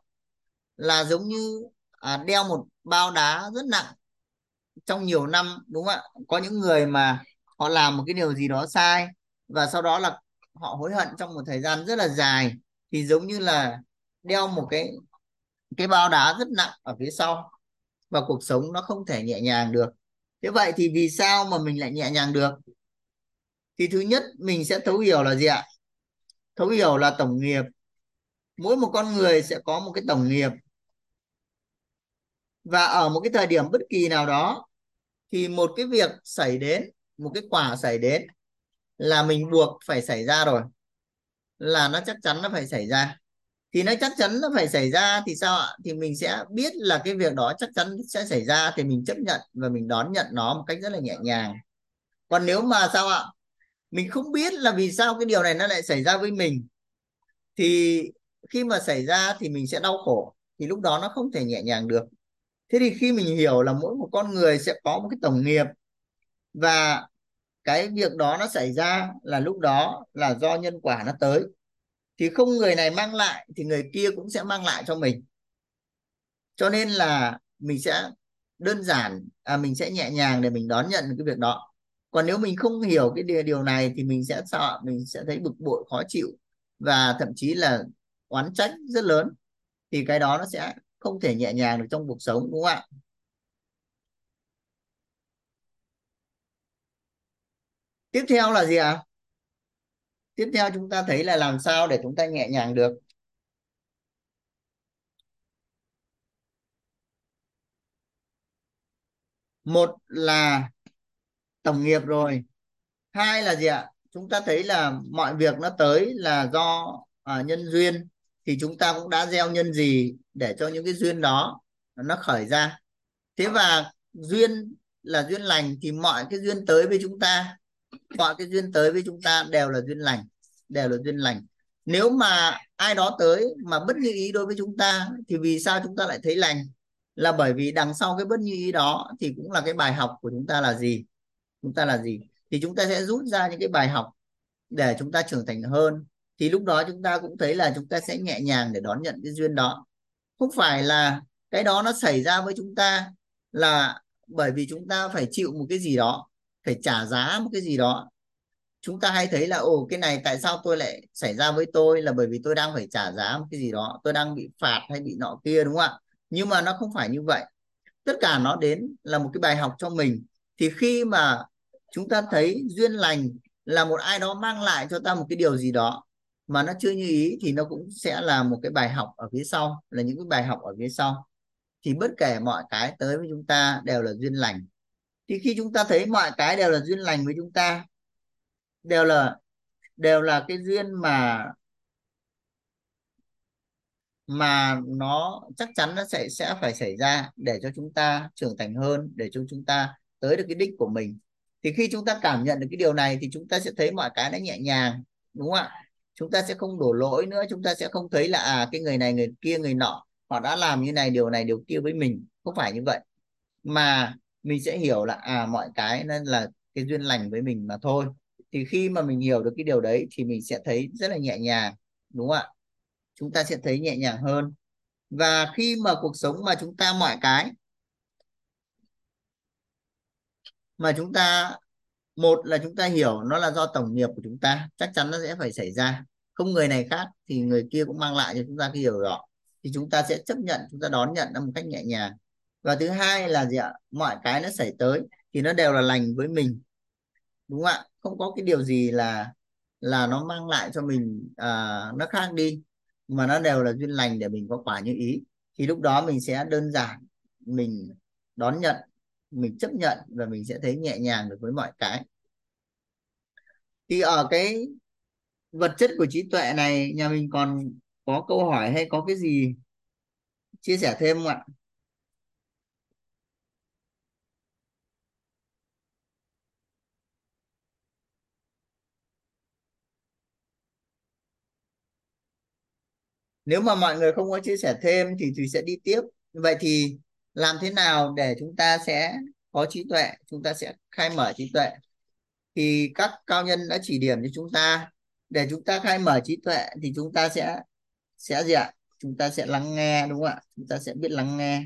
là giống như à, đeo một bao đá rất nặng trong nhiều năm đúng không ạ? Có những người mà họ làm một cái điều gì đó sai và sau đó là họ hối hận trong một thời gian rất là dài, thì giống như là đeo một cái cái bao đá rất nặng ở phía sau và cuộc sống nó không thể nhẹ nhàng được. Thế vậy thì vì sao mà mình lại nhẹ nhàng được? Thì thứ nhất, mình sẽ thấu hiểu là gì ạ? Thấu hiểu là tổng nghiệp. Mỗi một con người sẽ có một cái tổng nghiệp. Và ở một cái thời điểm bất kỳ nào đó, thì một cái việc xảy đến, một cái quả xảy đến là mình buộc phải xảy ra rồi, là nó chắc chắn nó phải xảy ra. Thì nó chắc chắn nó phải xảy ra thì sao ạ? Thì mình sẽ biết là cái việc đó chắc chắn sẽ xảy ra thì mình chấp nhận và mình đón nhận nó một cách rất là nhẹ nhàng. Còn nếu mà sao ạ? Mình không biết là vì sao cái điều này nó lại xảy ra với mình. Thì khi mà xảy ra thì mình sẽ đau khổ, thì lúc đó nó không thể nhẹ nhàng được. Thế thì khi mình hiểu là mỗi một con người sẽ có một cái tổng nghiệp và cái việc đó nó xảy ra là lúc đó là do nhân quả nó tới. Thì không người này mang lại thì người kia cũng sẽ mang lại cho mình. Cho nên là mình sẽ đơn giản à, mình sẽ nhẹ nhàng để mình đón nhận cái việc đó. Còn nếu mình không hiểu cái điều, điều này thì mình sẽ sợ mình sẽ thấy bực bội khó chịu và thậm chí là oán trách rất lớn. Thì cái đó nó sẽ không thể nhẹ nhàng được trong cuộc sống đúng không ạ? Tiếp theo là gì ạ? Tiếp theo chúng ta thấy là làm sao để chúng ta nhẹ nhàng được? Một là tổng nghiệp rồi. Hai là gì ạ? Chúng ta thấy là mọi việc nó tới là do à, nhân duyên. Thì chúng ta cũng đã gieo nhân gì để cho những cái duyên đó nó khởi ra. Thế và duyên là duyên lành thì mọi cái duyên tới với chúng ta mọi cái duyên tới với chúng ta đều là duyên lành, đều là duyên lành. Nếu mà ai đó tới mà bất như ý đối với chúng ta, thì vì sao chúng ta lại thấy lành? Là bởi vì đằng sau cái bất như ý đó thì cũng là cái bài học của chúng ta là gì? Chúng ta là gì? Thì chúng ta sẽ rút ra những cái bài học để chúng ta trưởng thành hơn. Thì lúc đó chúng ta cũng thấy là chúng ta sẽ nhẹ nhàng để đón nhận cái duyên đó. Không phải là cái đó nó xảy ra với chúng ta là bởi vì chúng ta phải chịu một cái gì đó phải trả giá một cái gì đó. Chúng ta hay thấy là, ồ, cái này tại sao tôi lại xảy ra với tôi là bởi vì tôi đang phải trả giá một cái gì đó, tôi đang bị phạt hay bị nọ kia, đúng không ạ? Nhưng mà nó không phải như vậy. Tất cả nó đến là một cái bài học cho mình. Thì khi mà chúng ta thấy duyên lành là một ai đó mang lại cho ta một cái điều gì đó mà nó chưa như ý thì nó cũng sẽ là một cái bài học ở phía sau, là những cái bài học ở phía sau. Thì bất kể mọi cái tới với chúng ta đều là duyên lành thì khi chúng ta thấy mọi cái đều là duyên lành với chúng ta, đều là đều là cái duyên mà mà nó chắc chắn nó sẽ sẽ phải xảy ra để cho chúng ta trưởng thành hơn, để cho chúng ta tới được cái đích của mình. Thì khi chúng ta cảm nhận được cái điều này thì chúng ta sẽ thấy mọi cái nó nhẹ nhàng, đúng không ạ? Chúng ta sẽ không đổ lỗi nữa, chúng ta sẽ không thấy là à cái người này, người kia, người nọ họ đã làm như này, điều này, điều kia với mình. Không phải như vậy. Mà mình sẽ hiểu là à mọi cái nên là cái duyên lành với mình mà thôi. Thì khi mà mình hiểu được cái điều đấy thì mình sẽ thấy rất là nhẹ nhàng, đúng không ạ? Chúng ta sẽ thấy nhẹ nhàng hơn. Và khi mà cuộc sống mà chúng ta mọi cái, mà chúng ta, một là chúng ta hiểu nó là do tổng nghiệp của chúng ta, chắc chắn nó sẽ phải xảy ra. Không người này khác thì người kia cũng mang lại cho chúng ta cái điều đó. Thì chúng ta sẽ chấp nhận, chúng ta đón nhận nó một cách nhẹ nhàng và thứ hai là gì ạ? Mọi cái nó xảy tới thì nó đều là lành với mình. Đúng không ạ? Không có cái điều gì là là nó mang lại cho mình à, nó khác đi. Mà nó đều là duyên lành để mình có quả như ý. Thì lúc đó mình sẽ đơn giản mình đón nhận mình chấp nhận và mình sẽ thấy nhẹ nhàng được với mọi cái. Thì ở cái vật chất của trí tuệ này nhà mình còn có câu hỏi hay có cái gì chia sẻ thêm không ạ? Nếu mà mọi người không có chia sẻ thêm thì thùy sẽ đi tiếp. Vậy thì làm thế nào để chúng ta sẽ có trí tuệ, chúng ta sẽ khai mở trí tuệ? Thì các cao nhân đã chỉ điểm cho chúng ta. Để chúng ta khai mở trí tuệ thì chúng ta sẽ sẽ gì ạ? Chúng ta sẽ lắng nghe, đúng không ạ? Chúng ta sẽ biết lắng nghe.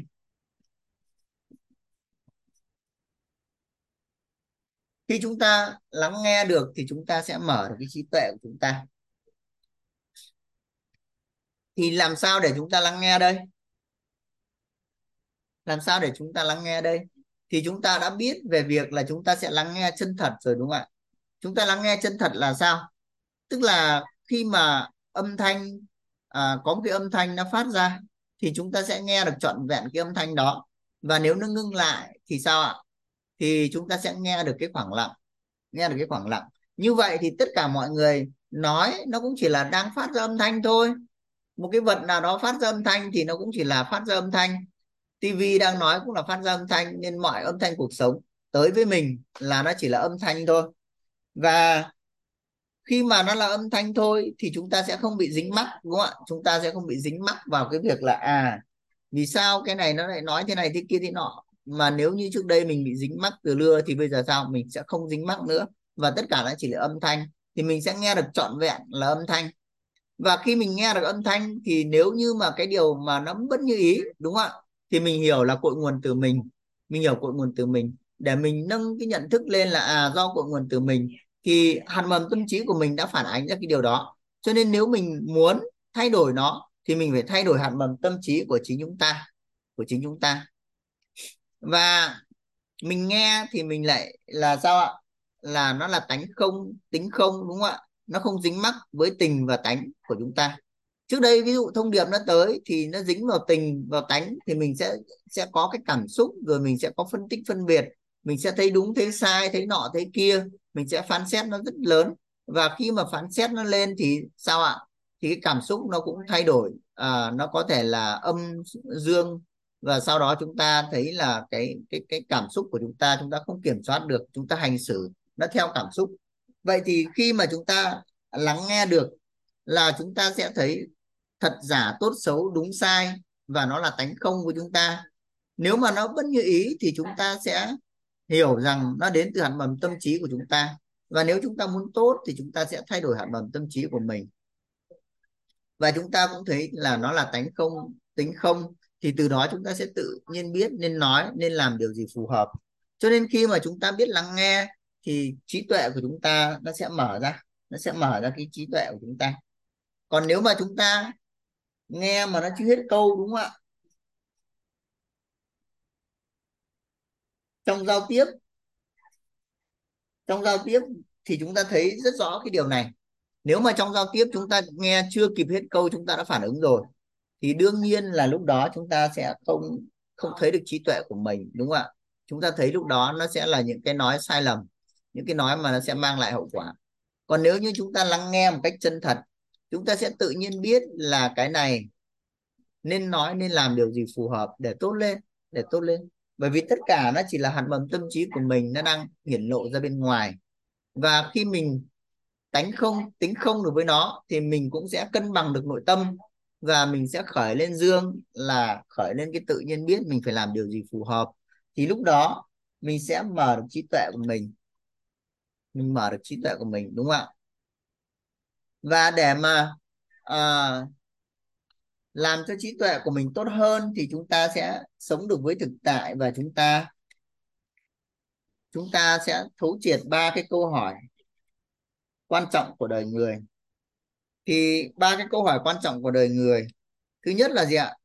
Khi chúng ta lắng nghe được thì chúng ta sẽ mở được cái trí tuệ của chúng ta thì làm sao để chúng ta lắng nghe đây? Làm sao để chúng ta lắng nghe đây? Thì chúng ta đã biết về việc là chúng ta sẽ lắng nghe chân thật rồi đúng không ạ? Chúng ta lắng nghe chân thật là sao? Tức là khi mà âm thanh à, có một cái âm thanh nó phát ra thì chúng ta sẽ nghe được trọn vẹn cái âm thanh đó. Và nếu nó ngưng lại thì sao ạ? Thì chúng ta sẽ nghe được cái khoảng lặng nghe được cái khoảng lặng. Như vậy thì tất cả mọi người nói nó cũng chỉ là đang phát ra âm thanh thôi một cái vật nào đó phát ra âm thanh thì nó cũng chỉ là phát ra âm thanh. Tivi đang nói cũng là phát ra âm thanh nên mọi âm thanh cuộc sống tới với mình là nó chỉ là âm thanh thôi. Và khi mà nó là âm thanh thôi thì chúng ta sẽ không bị dính mắc, đúng không ạ? Chúng ta sẽ không bị dính mắc vào cái việc là à vì sao cái này nó lại nói thế này thế kia thế nọ. Mà nếu như trước đây mình bị dính mắc từ lưa thì bây giờ sao? Mình sẽ không dính mắc nữa. Và tất cả nó chỉ là âm thanh. Thì mình sẽ nghe được trọn vẹn là âm thanh và khi mình nghe được âm thanh thì nếu như mà cái điều mà nó bất như ý, đúng không ạ? Thì mình hiểu là cội nguồn từ mình. Mình hiểu cội nguồn từ mình. Để mình nâng cái nhận thức lên là à do cội nguồn từ mình, thì hạt mầm tâm trí của mình đã phản ánh ra cái điều đó. Cho nên nếu mình muốn thay đổi nó, thì mình phải thay đổi hạt mầm tâm trí của chính chúng ta, của chính chúng ta. Và mình nghe thì mình lại là sao ạ? Là nó là tánh không, tính không, đúng không ạ? Nó không dính mắc với tình và tánh của chúng ta. Trước đây ví dụ thông điệp nó tới thì nó dính vào tình vào tánh thì mình sẽ sẽ có cái cảm xúc rồi mình sẽ có phân tích phân biệt mình sẽ thấy đúng thấy sai thấy nọ thấy kia mình sẽ phán xét nó rất lớn. Và khi mà phán xét nó lên thì sao ạ? Thì cái cảm xúc nó cũng thay đổi. À, nó có thể là âm dương và sau đó chúng ta thấy là cái cái cái cảm xúc của chúng ta chúng ta không kiểm soát được chúng ta hành xử nó theo cảm xúc vậy thì khi mà chúng ta lắng nghe được là chúng ta sẽ thấy thật giả tốt xấu đúng sai và nó là tánh không của chúng ta. Nếu mà nó vẫn như ý thì chúng ta sẽ hiểu rằng nó đến từ hạt mầm tâm trí của chúng ta. Và nếu chúng ta muốn tốt thì chúng ta sẽ thay đổi hạt mầm tâm trí của mình. Và chúng ta cũng thấy là nó là tánh không, tính không, thì từ đó chúng ta sẽ tự nhiên biết nên nói, nên làm điều gì phù hợp. Cho nên khi mà chúng ta biết lắng nghe thì trí tuệ của chúng ta nó sẽ mở ra, nó sẽ mở ra cái trí tuệ của chúng ta. Còn nếu mà chúng ta nghe mà nó chưa hết câu, đúng không ạ? Trong giao tiếp, trong giao tiếp thì chúng ta thấy rất rõ cái điều này. Nếu mà trong giao tiếp chúng ta nghe chưa kịp hết câu, chúng ta đã phản ứng rồi, thì đương nhiên là lúc đó chúng ta sẽ không không thấy được trí tuệ của mình, đúng không ạ? Chúng ta thấy lúc đó nó sẽ là những cái nói sai lầm những cái nói mà nó sẽ mang lại hậu quả. Còn nếu như chúng ta lắng nghe một cách chân thật, chúng ta sẽ tự nhiên biết là cái này nên nói nên làm điều gì phù hợp để tốt lên, để tốt lên. Bởi vì tất cả nó chỉ là hạt mầm tâm trí của mình, nó đang hiển lộ ra bên ngoài. Và khi mình tánh không, tính không được với nó, thì mình cũng sẽ cân bằng được nội tâm và mình sẽ khởi lên dương, là khởi lên cái tự nhiên biết mình phải làm điều gì phù hợp. Thì lúc đó, mình sẽ mở được trí tuệ của mình mình mở được trí tuệ của mình đúng không ạ? Và để mà à, làm cho trí tuệ của mình tốt hơn thì chúng ta sẽ sống được với thực tại và chúng ta chúng ta sẽ thấu triệt ba cái câu hỏi quan trọng của đời người. Thì ba cái câu hỏi quan trọng của đời người thứ nhất là gì ạ?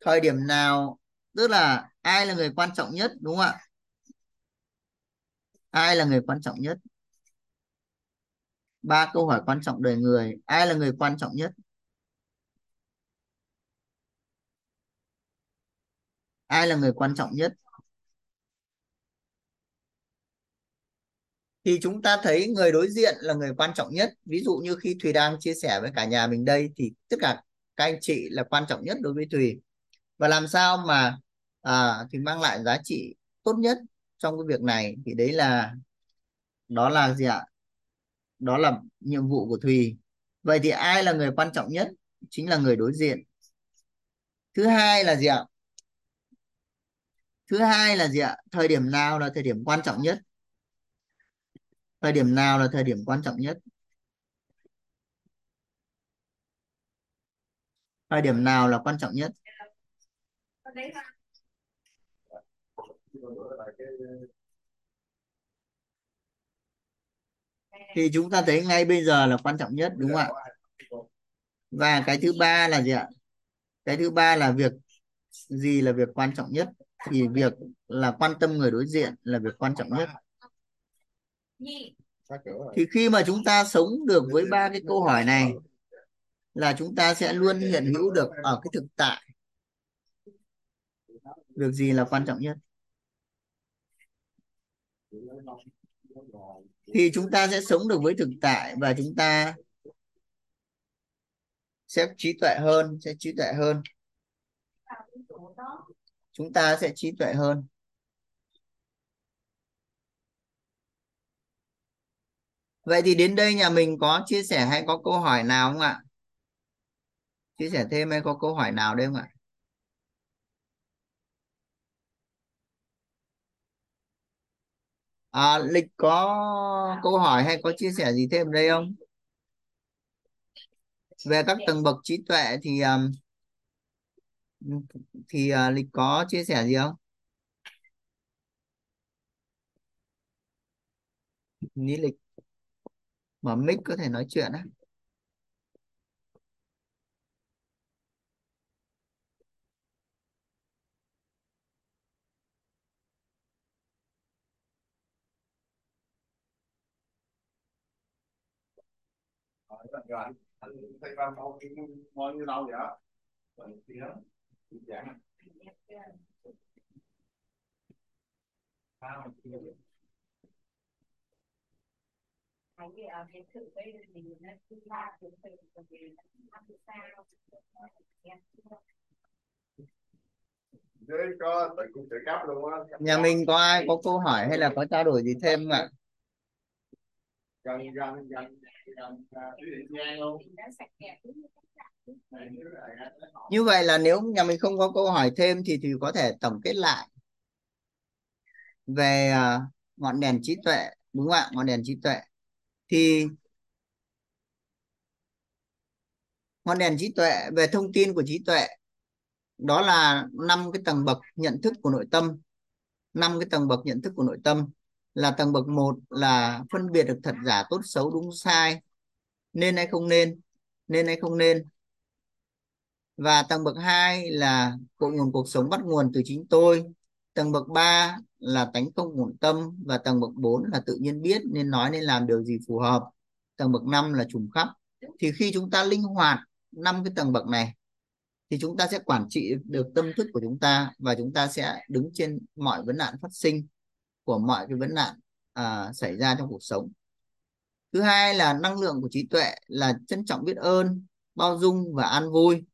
Thời điểm nào tức là ai là người quan trọng nhất đúng không ạ? Ai là người quan trọng nhất? Ba câu hỏi quan trọng đời người. Ai là người quan trọng nhất? Ai là người quan trọng nhất? Thì chúng ta thấy người đối diện là người quan trọng nhất. Ví dụ như khi Thùy đang chia sẻ với cả nhà mình đây thì tất cả các anh chị là quan trọng nhất đối với Thùy. Và làm sao mà à, thì mang lại giá trị tốt nhất trong cái việc này? Thì đấy là đó là gì ạ? Đó là nhiệm vụ của Thùy. Vậy thì ai là người quan trọng nhất? Chính là người đối diện. Thứ hai là gì ạ? Thứ hai là gì ạ? Thời điểm nào là thời điểm quan trọng nhất? Thời điểm nào là thời điểm quan trọng nhất? Thời điểm nào là quan trọng nhất? Thì chúng ta thấy ngay bây giờ là quan trọng nhất, đúng không ạ? Và cái thứ ba là gì ạ? Cái thứ ba là việc gì là việc quan trọng nhất? Thì việc là quan tâm người đối diện là việc quan trọng nhất. Thì khi mà chúng ta sống được với ba cái câu hỏi này là chúng ta sẽ luôn hiện hữu được ở cái thực tại. Việc gì là quan trọng nhất? Thì chúng ta sẽ sống được với thực tại và chúng ta sẽ trí tuệ hơn, sẽ trí tuệ hơn. Chúng ta sẽ trí tuệ hơn. Vậy thì đến đây nhà mình có chia sẻ hay có câu hỏi nào không ạ? Chia sẻ thêm hay có câu hỏi nào đây không ạ? À, lịch có câu hỏi hay có chia sẻ gì thêm đây không? Về các tầng bậc trí tuệ thì thì uh, lịch có chia sẻ gì không? Lý lịch mở mic có thể nói chuyện á. Dạ, rồi anh thấy ba mâu bao nhiêu lâu vậy rồi thì đó giảng cái ở cái thử cái gì nó thứ ba thứ tư thứ gì nó thứ có tự cũng tự cấp luôn á nhà mình có ai có câu hỏi hay là có trao đổi gì thêm không ạ? Gần gần gần như vậy là nếu nhà mình không có câu hỏi thêm thì thì có thể tổng kết lại. Về uh, ngọn đèn trí tuệ đúng không ạ? Ngọn đèn trí tuệ. Thì ngọn đèn trí tuệ về thông tin của trí tuệ đó là năm cái tầng bậc nhận thức của nội tâm. Năm cái tầng bậc nhận thức của nội tâm là tầng bậc một là phân biệt được thật giả tốt xấu đúng sai. Nên hay không nên? Nên hay không nên? Và tầng bậc 2 là cội nguồn cuộc sống bắt nguồn từ chính tôi. Tầng bậc 3 là tánh không nguồn tâm. Và tầng bậc 4 là tự nhiên biết nên nói nên làm điều gì phù hợp. Tầng bậc 5 là trùng khắp. Thì khi chúng ta linh hoạt năm cái tầng bậc này, thì chúng ta sẽ quản trị được tâm thức của chúng ta và chúng ta sẽ đứng trên mọi vấn nạn phát sinh của mọi cái vấn nạn à, xảy ra trong cuộc sống. Thứ hai là năng lượng của trí tuệ là trân trọng biết ơn bao dung và an vui.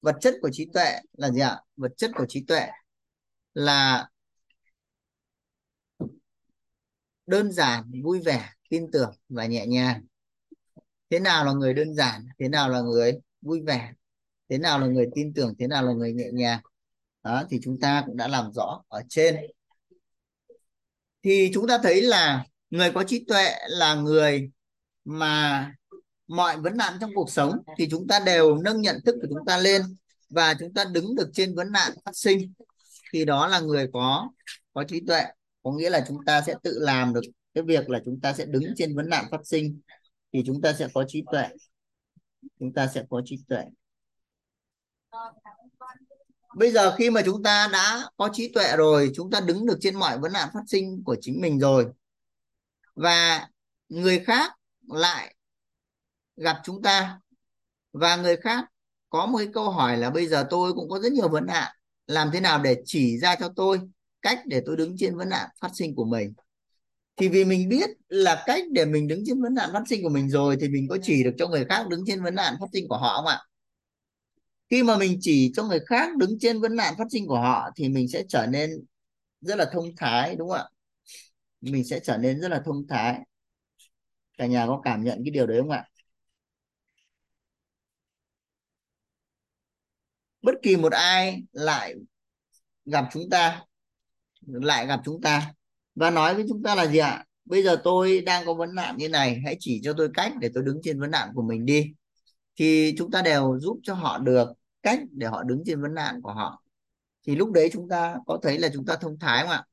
Vật chất của trí tuệ là gì ạ? Vật chất của trí tuệ là đơn giản vui vẻ tin tưởng và nhẹ nhàng. Thế nào là người đơn giản? Thế nào là người vui vẻ? Thế nào là người tin tưởng? Thế nào là người nhẹ nhàng? Đó thì chúng ta cũng đã làm rõ ở trên thì chúng ta thấy là người có trí tuệ là người mà mọi vấn nạn trong cuộc sống thì chúng ta đều nâng nhận thức của chúng ta lên và chúng ta đứng được trên vấn nạn phát sinh. Thì đó là người có có trí tuệ, có nghĩa là chúng ta sẽ tự làm được cái việc là chúng ta sẽ đứng trên vấn nạn phát sinh thì chúng ta sẽ có trí tuệ. Chúng ta sẽ có trí tuệ bây giờ khi mà chúng ta đã có trí tuệ rồi, chúng ta đứng được trên mọi vấn nạn phát sinh của chính mình rồi, và người khác lại gặp chúng ta, và người khác có một cái câu hỏi là bây giờ tôi cũng có rất nhiều vấn nạn, làm thế nào để chỉ ra cho tôi cách để tôi đứng trên vấn nạn phát sinh của mình? Thì vì mình biết là cách để mình đứng trên vấn nạn phát sinh của mình rồi thì mình có chỉ được cho người khác đứng trên vấn nạn phát sinh của họ không ạ? Khi mà mình chỉ cho người khác đứng trên vấn nạn phát sinh của họ thì mình sẽ trở nên rất là thông thái, đúng không ạ? Mình sẽ trở nên rất là thông thái. Cả nhà có cảm nhận cái điều đấy không ạ? Bất kỳ một ai lại gặp chúng ta, lại gặp chúng ta và nói với chúng ta là gì ạ? Bây giờ tôi đang có vấn nạn như này, hãy chỉ cho tôi cách để tôi đứng trên vấn nạn của mình đi. Thì chúng ta đều giúp cho họ được cách để họ đứng trên vấn nạn của họ. Thì lúc đấy chúng ta có thấy là chúng ta thông thái không ạ?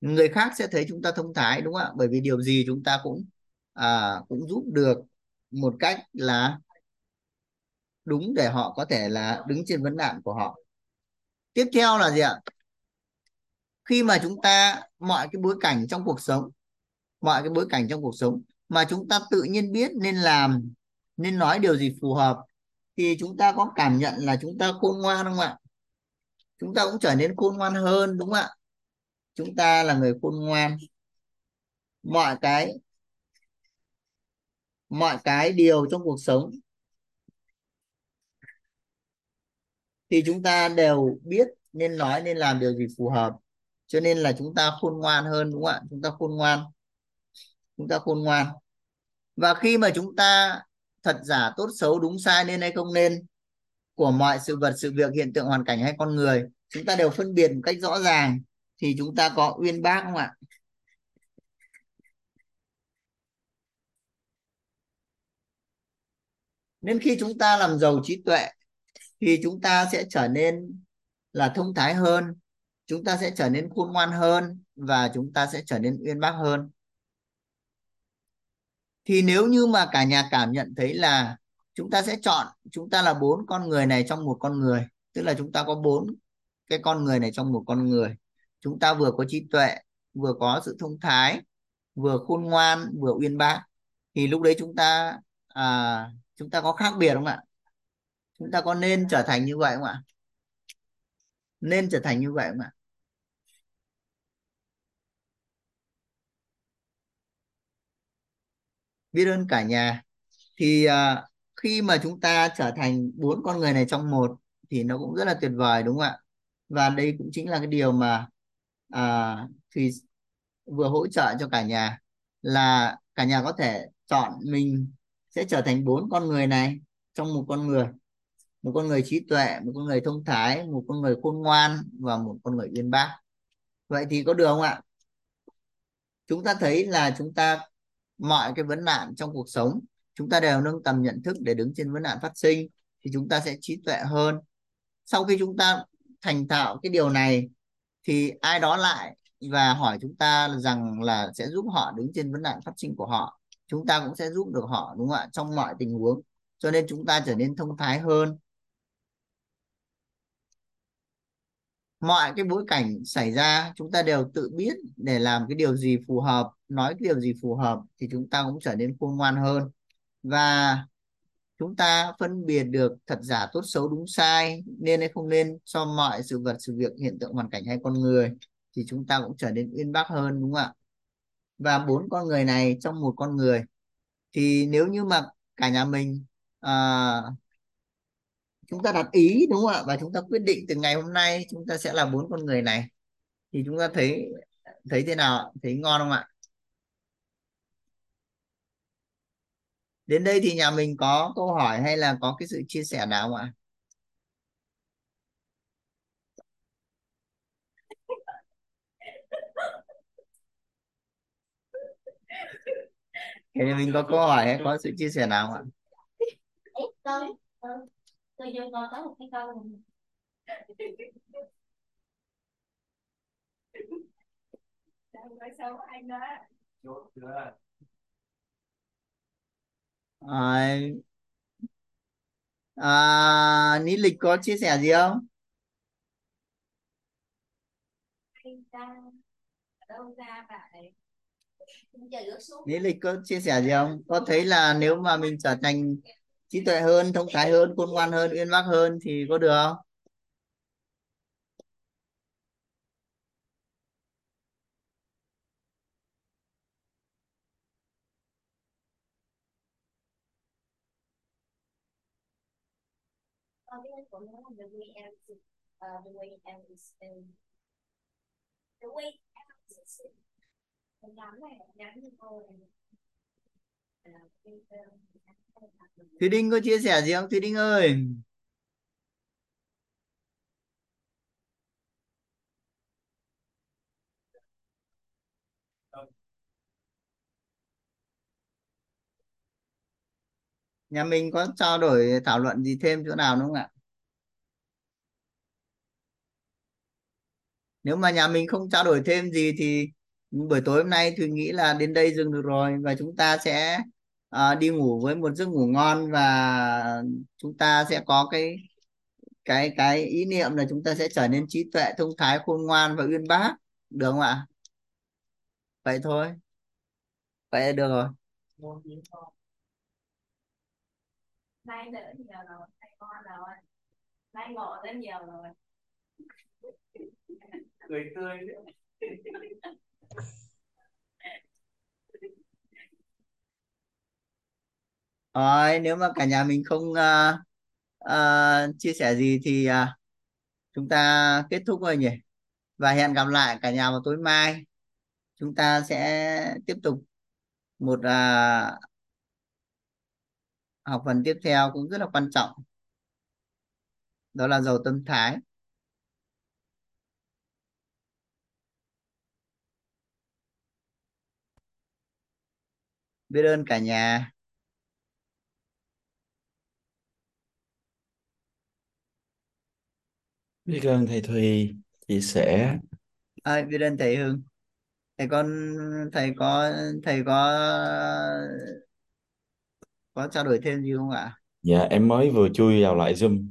Người khác sẽ thấy chúng ta thông thái đúng không ạ? Bởi vì điều gì chúng ta cũng à, cũng giúp được một cách là đúng để họ có thể là đứng trên vấn nạn của họ. Tiếp theo là gì ạ? Khi mà chúng ta mọi cái bối cảnh trong cuộc sống mọi cái bối cảnh trong cuộc sống mà chúng ta tự nhiên biết nên làm nên nói điều gì phù hợp thì chúng ta có cảm nhận là chúng ta khôn ngoan không ạ? Chúng ta cũng trở nên khôn ngoan hơn, đúng không ạ? Chúng ta là người khôn ngoan. Mọi cái mọi cái điều trong cuộc sống thì chúng ta đều biết nên nói nên làm điều gì phù hợp. Cho nên là chúng ta khôn ngoan hơn, đúng không ạ? Chúng ta khôn ngoan. Chúng ta khôn ngoan. Và khi mà chúng ta thật giả tốt xấu đúng sai nên hay không nên của mọi sự vật, sự việc, hiện tượng, hoàn cảnh hay con người. Chúng ta đều phân biệt một cách rõ ràng thì chúng ta có uyên bác không ạ? Nên khi chúng ta làm giàu trí tuệ thì chúng ta sẽ trở nên là thông thái hơn, chúng ta sẽ trở nên khôn ngoan hơn và chúng ta sẽ trở nên uyên bác hơn thì nếu như mà cả nhà cảm nhận thấy là chúng ta sẽ chọn chúng ta là bốn con người này trong một con người tức là chúng ta có bốn cái con người này trong một con người. Chúng ta vừa có trí tuệ vừa có sự thông thái vừa khôn ngoan vừa uyên bác. Thì lúc đấy chúng ta à, chúng ta có khác biệt không ạ? Chúng ta có nên trở thành như vậy không ạ? Nên trở thành như vậy không ạ biết ơn cả nhà. Thì à, khi mà chúng ta trở thành bốn con người này trong một thì nó cũng rất là tuyệt vời đúng không ạ? Và đây cũng chính là cái điều mà à, thì vừa hỗ trợ cho cả nhà là cả nhà có thể chọn mình sẽ trở thành bốn con người này trong một con người. Một con người trí tuệ một con người thông thái một con người khôn ngoan và một con người uyên bác. Vậy thì có được không ạ? Chúng ta thấy là chúng ta mọi cái vấn nạn trong cuộc sống, chúng ta đều nâng tầm nhận thức để đứng trên vấn nạn phát sinh thì chúng ta sẽ trí tuệ hơn. Sau khi chúng ta thành thạo cái điều này thì ai đó lại và hỏi chúng ta rằng là sẽ giúp họ đứng trên vấn nạn phát sinh của họ, chúng ta cũng sẽ giúp được họ, đúng không ạ? Trong mọi tình huống. Cho nên chúng ta trở nên thông thái hơn. Mọi cái bối cảnh xảy ra chúng ta đều tự biết để làm cái điều gì phù hợp nói cái điều gì phù hợp thì chúng ta cũng trở nên khôn ngoan hơn. Và chúng ta phân biệt được thật giả tốt xấu đúng sai nên hay không nên cho mọi sự vật sự việc hiện tượng hoàn cảnh hay con người thì chúng ta cũng trở nên uyên bác hơn đúng không ạ? Và bốn con người này trong một con người thì nếu như mà cả nhà mình uh, chúng ta đặt ý, đúng không ạ? Và chúng ta quyết định từ ngày hôm nay chúng ta sẽ là bốn con người này. Thì chúng ta thấy thấy thế nào thấy ngon không ạ? Đến đây thì nhà mình có câu hỏi hay là có cái sự chia sẻ nào không ạ? Thì mình có câu hỏi hay có sự chia sẻ nào không ạ? Tôi vô con có một cái câu nói xấu anh đó. Chốt chưa? À, à, Ní Lịch có chia sẻ gì không? Anh ta đâu ra vậy? Chờ ướt xuống. Ní Lịch có chia sẻ gì không? Có thấy là nếu mà mình trở thành trí tuệ hơn thông thái hơn khôn ngoan hơn uyên bác hơn thì có được không The way out is ngắn này, ngắn như cô này. Thùy Đinh có chia sẻ gì không? Thùy Đinh ơi. Nhà mình có trao đổi, thảo luận gì thêm chỗ nào đúng không ạ? Nếu mà nhà mình không trao đổi thêm gì thì buổi tối hôm nay Thùy nghĩ là đến đây dừng được rồi và chúng ta sẽ à, đi ngủ với một giấc ngủ ngon và chúng ta sẽ có cái cái cái ý niệm là chúng ta sẽ trở nên trí tuệ thông thái khôn ngoan và uyên bác. Được không ạ? Vậy thôi. Vậy là được rồi. Nay đỡ nhiều rồi nay ngon rồi. Nay ngộ rất nhiều rồi. Cười tươi rồi nếu mà cả nhà mình không uh, uh, chia sẻ gì thì uh, chúng ta kết thúc rồi nhỉ? Và hẹn gặp lại cả nhà vào tối mai. Chúng ta sẽ tiếp tục một uh, học phần tiếp theo cũng rất là quan trọng. Đó là giàu tâm thái. Biết ơn cả nhà. Biết ơn thầy Thùy chia sẻ. À, biết ơn thầy Hưng thầy con thầy có thầy có có trao đổi thêm gì không ạ? Dạ em mới vừa chui vào lại Zoom.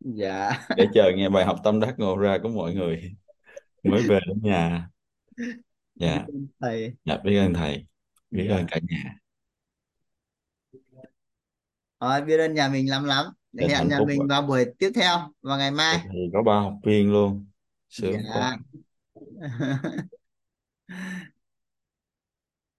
Dạ. Để chờ nghe bài học tâm đắc ngộ ra của mọi người. Mới về đến nhà. Dạ. Thầy. Dạ biết ơn thầy. Biết Dạ. ơn cả nhà. Rồi, biết ơn nhà mình lắm lắm Dạ, hẹn hạnh nhà phúc mình vào buổi tiếp theo vào ngày mai. Thì có ba học viên luôn. Sướng dạ. quá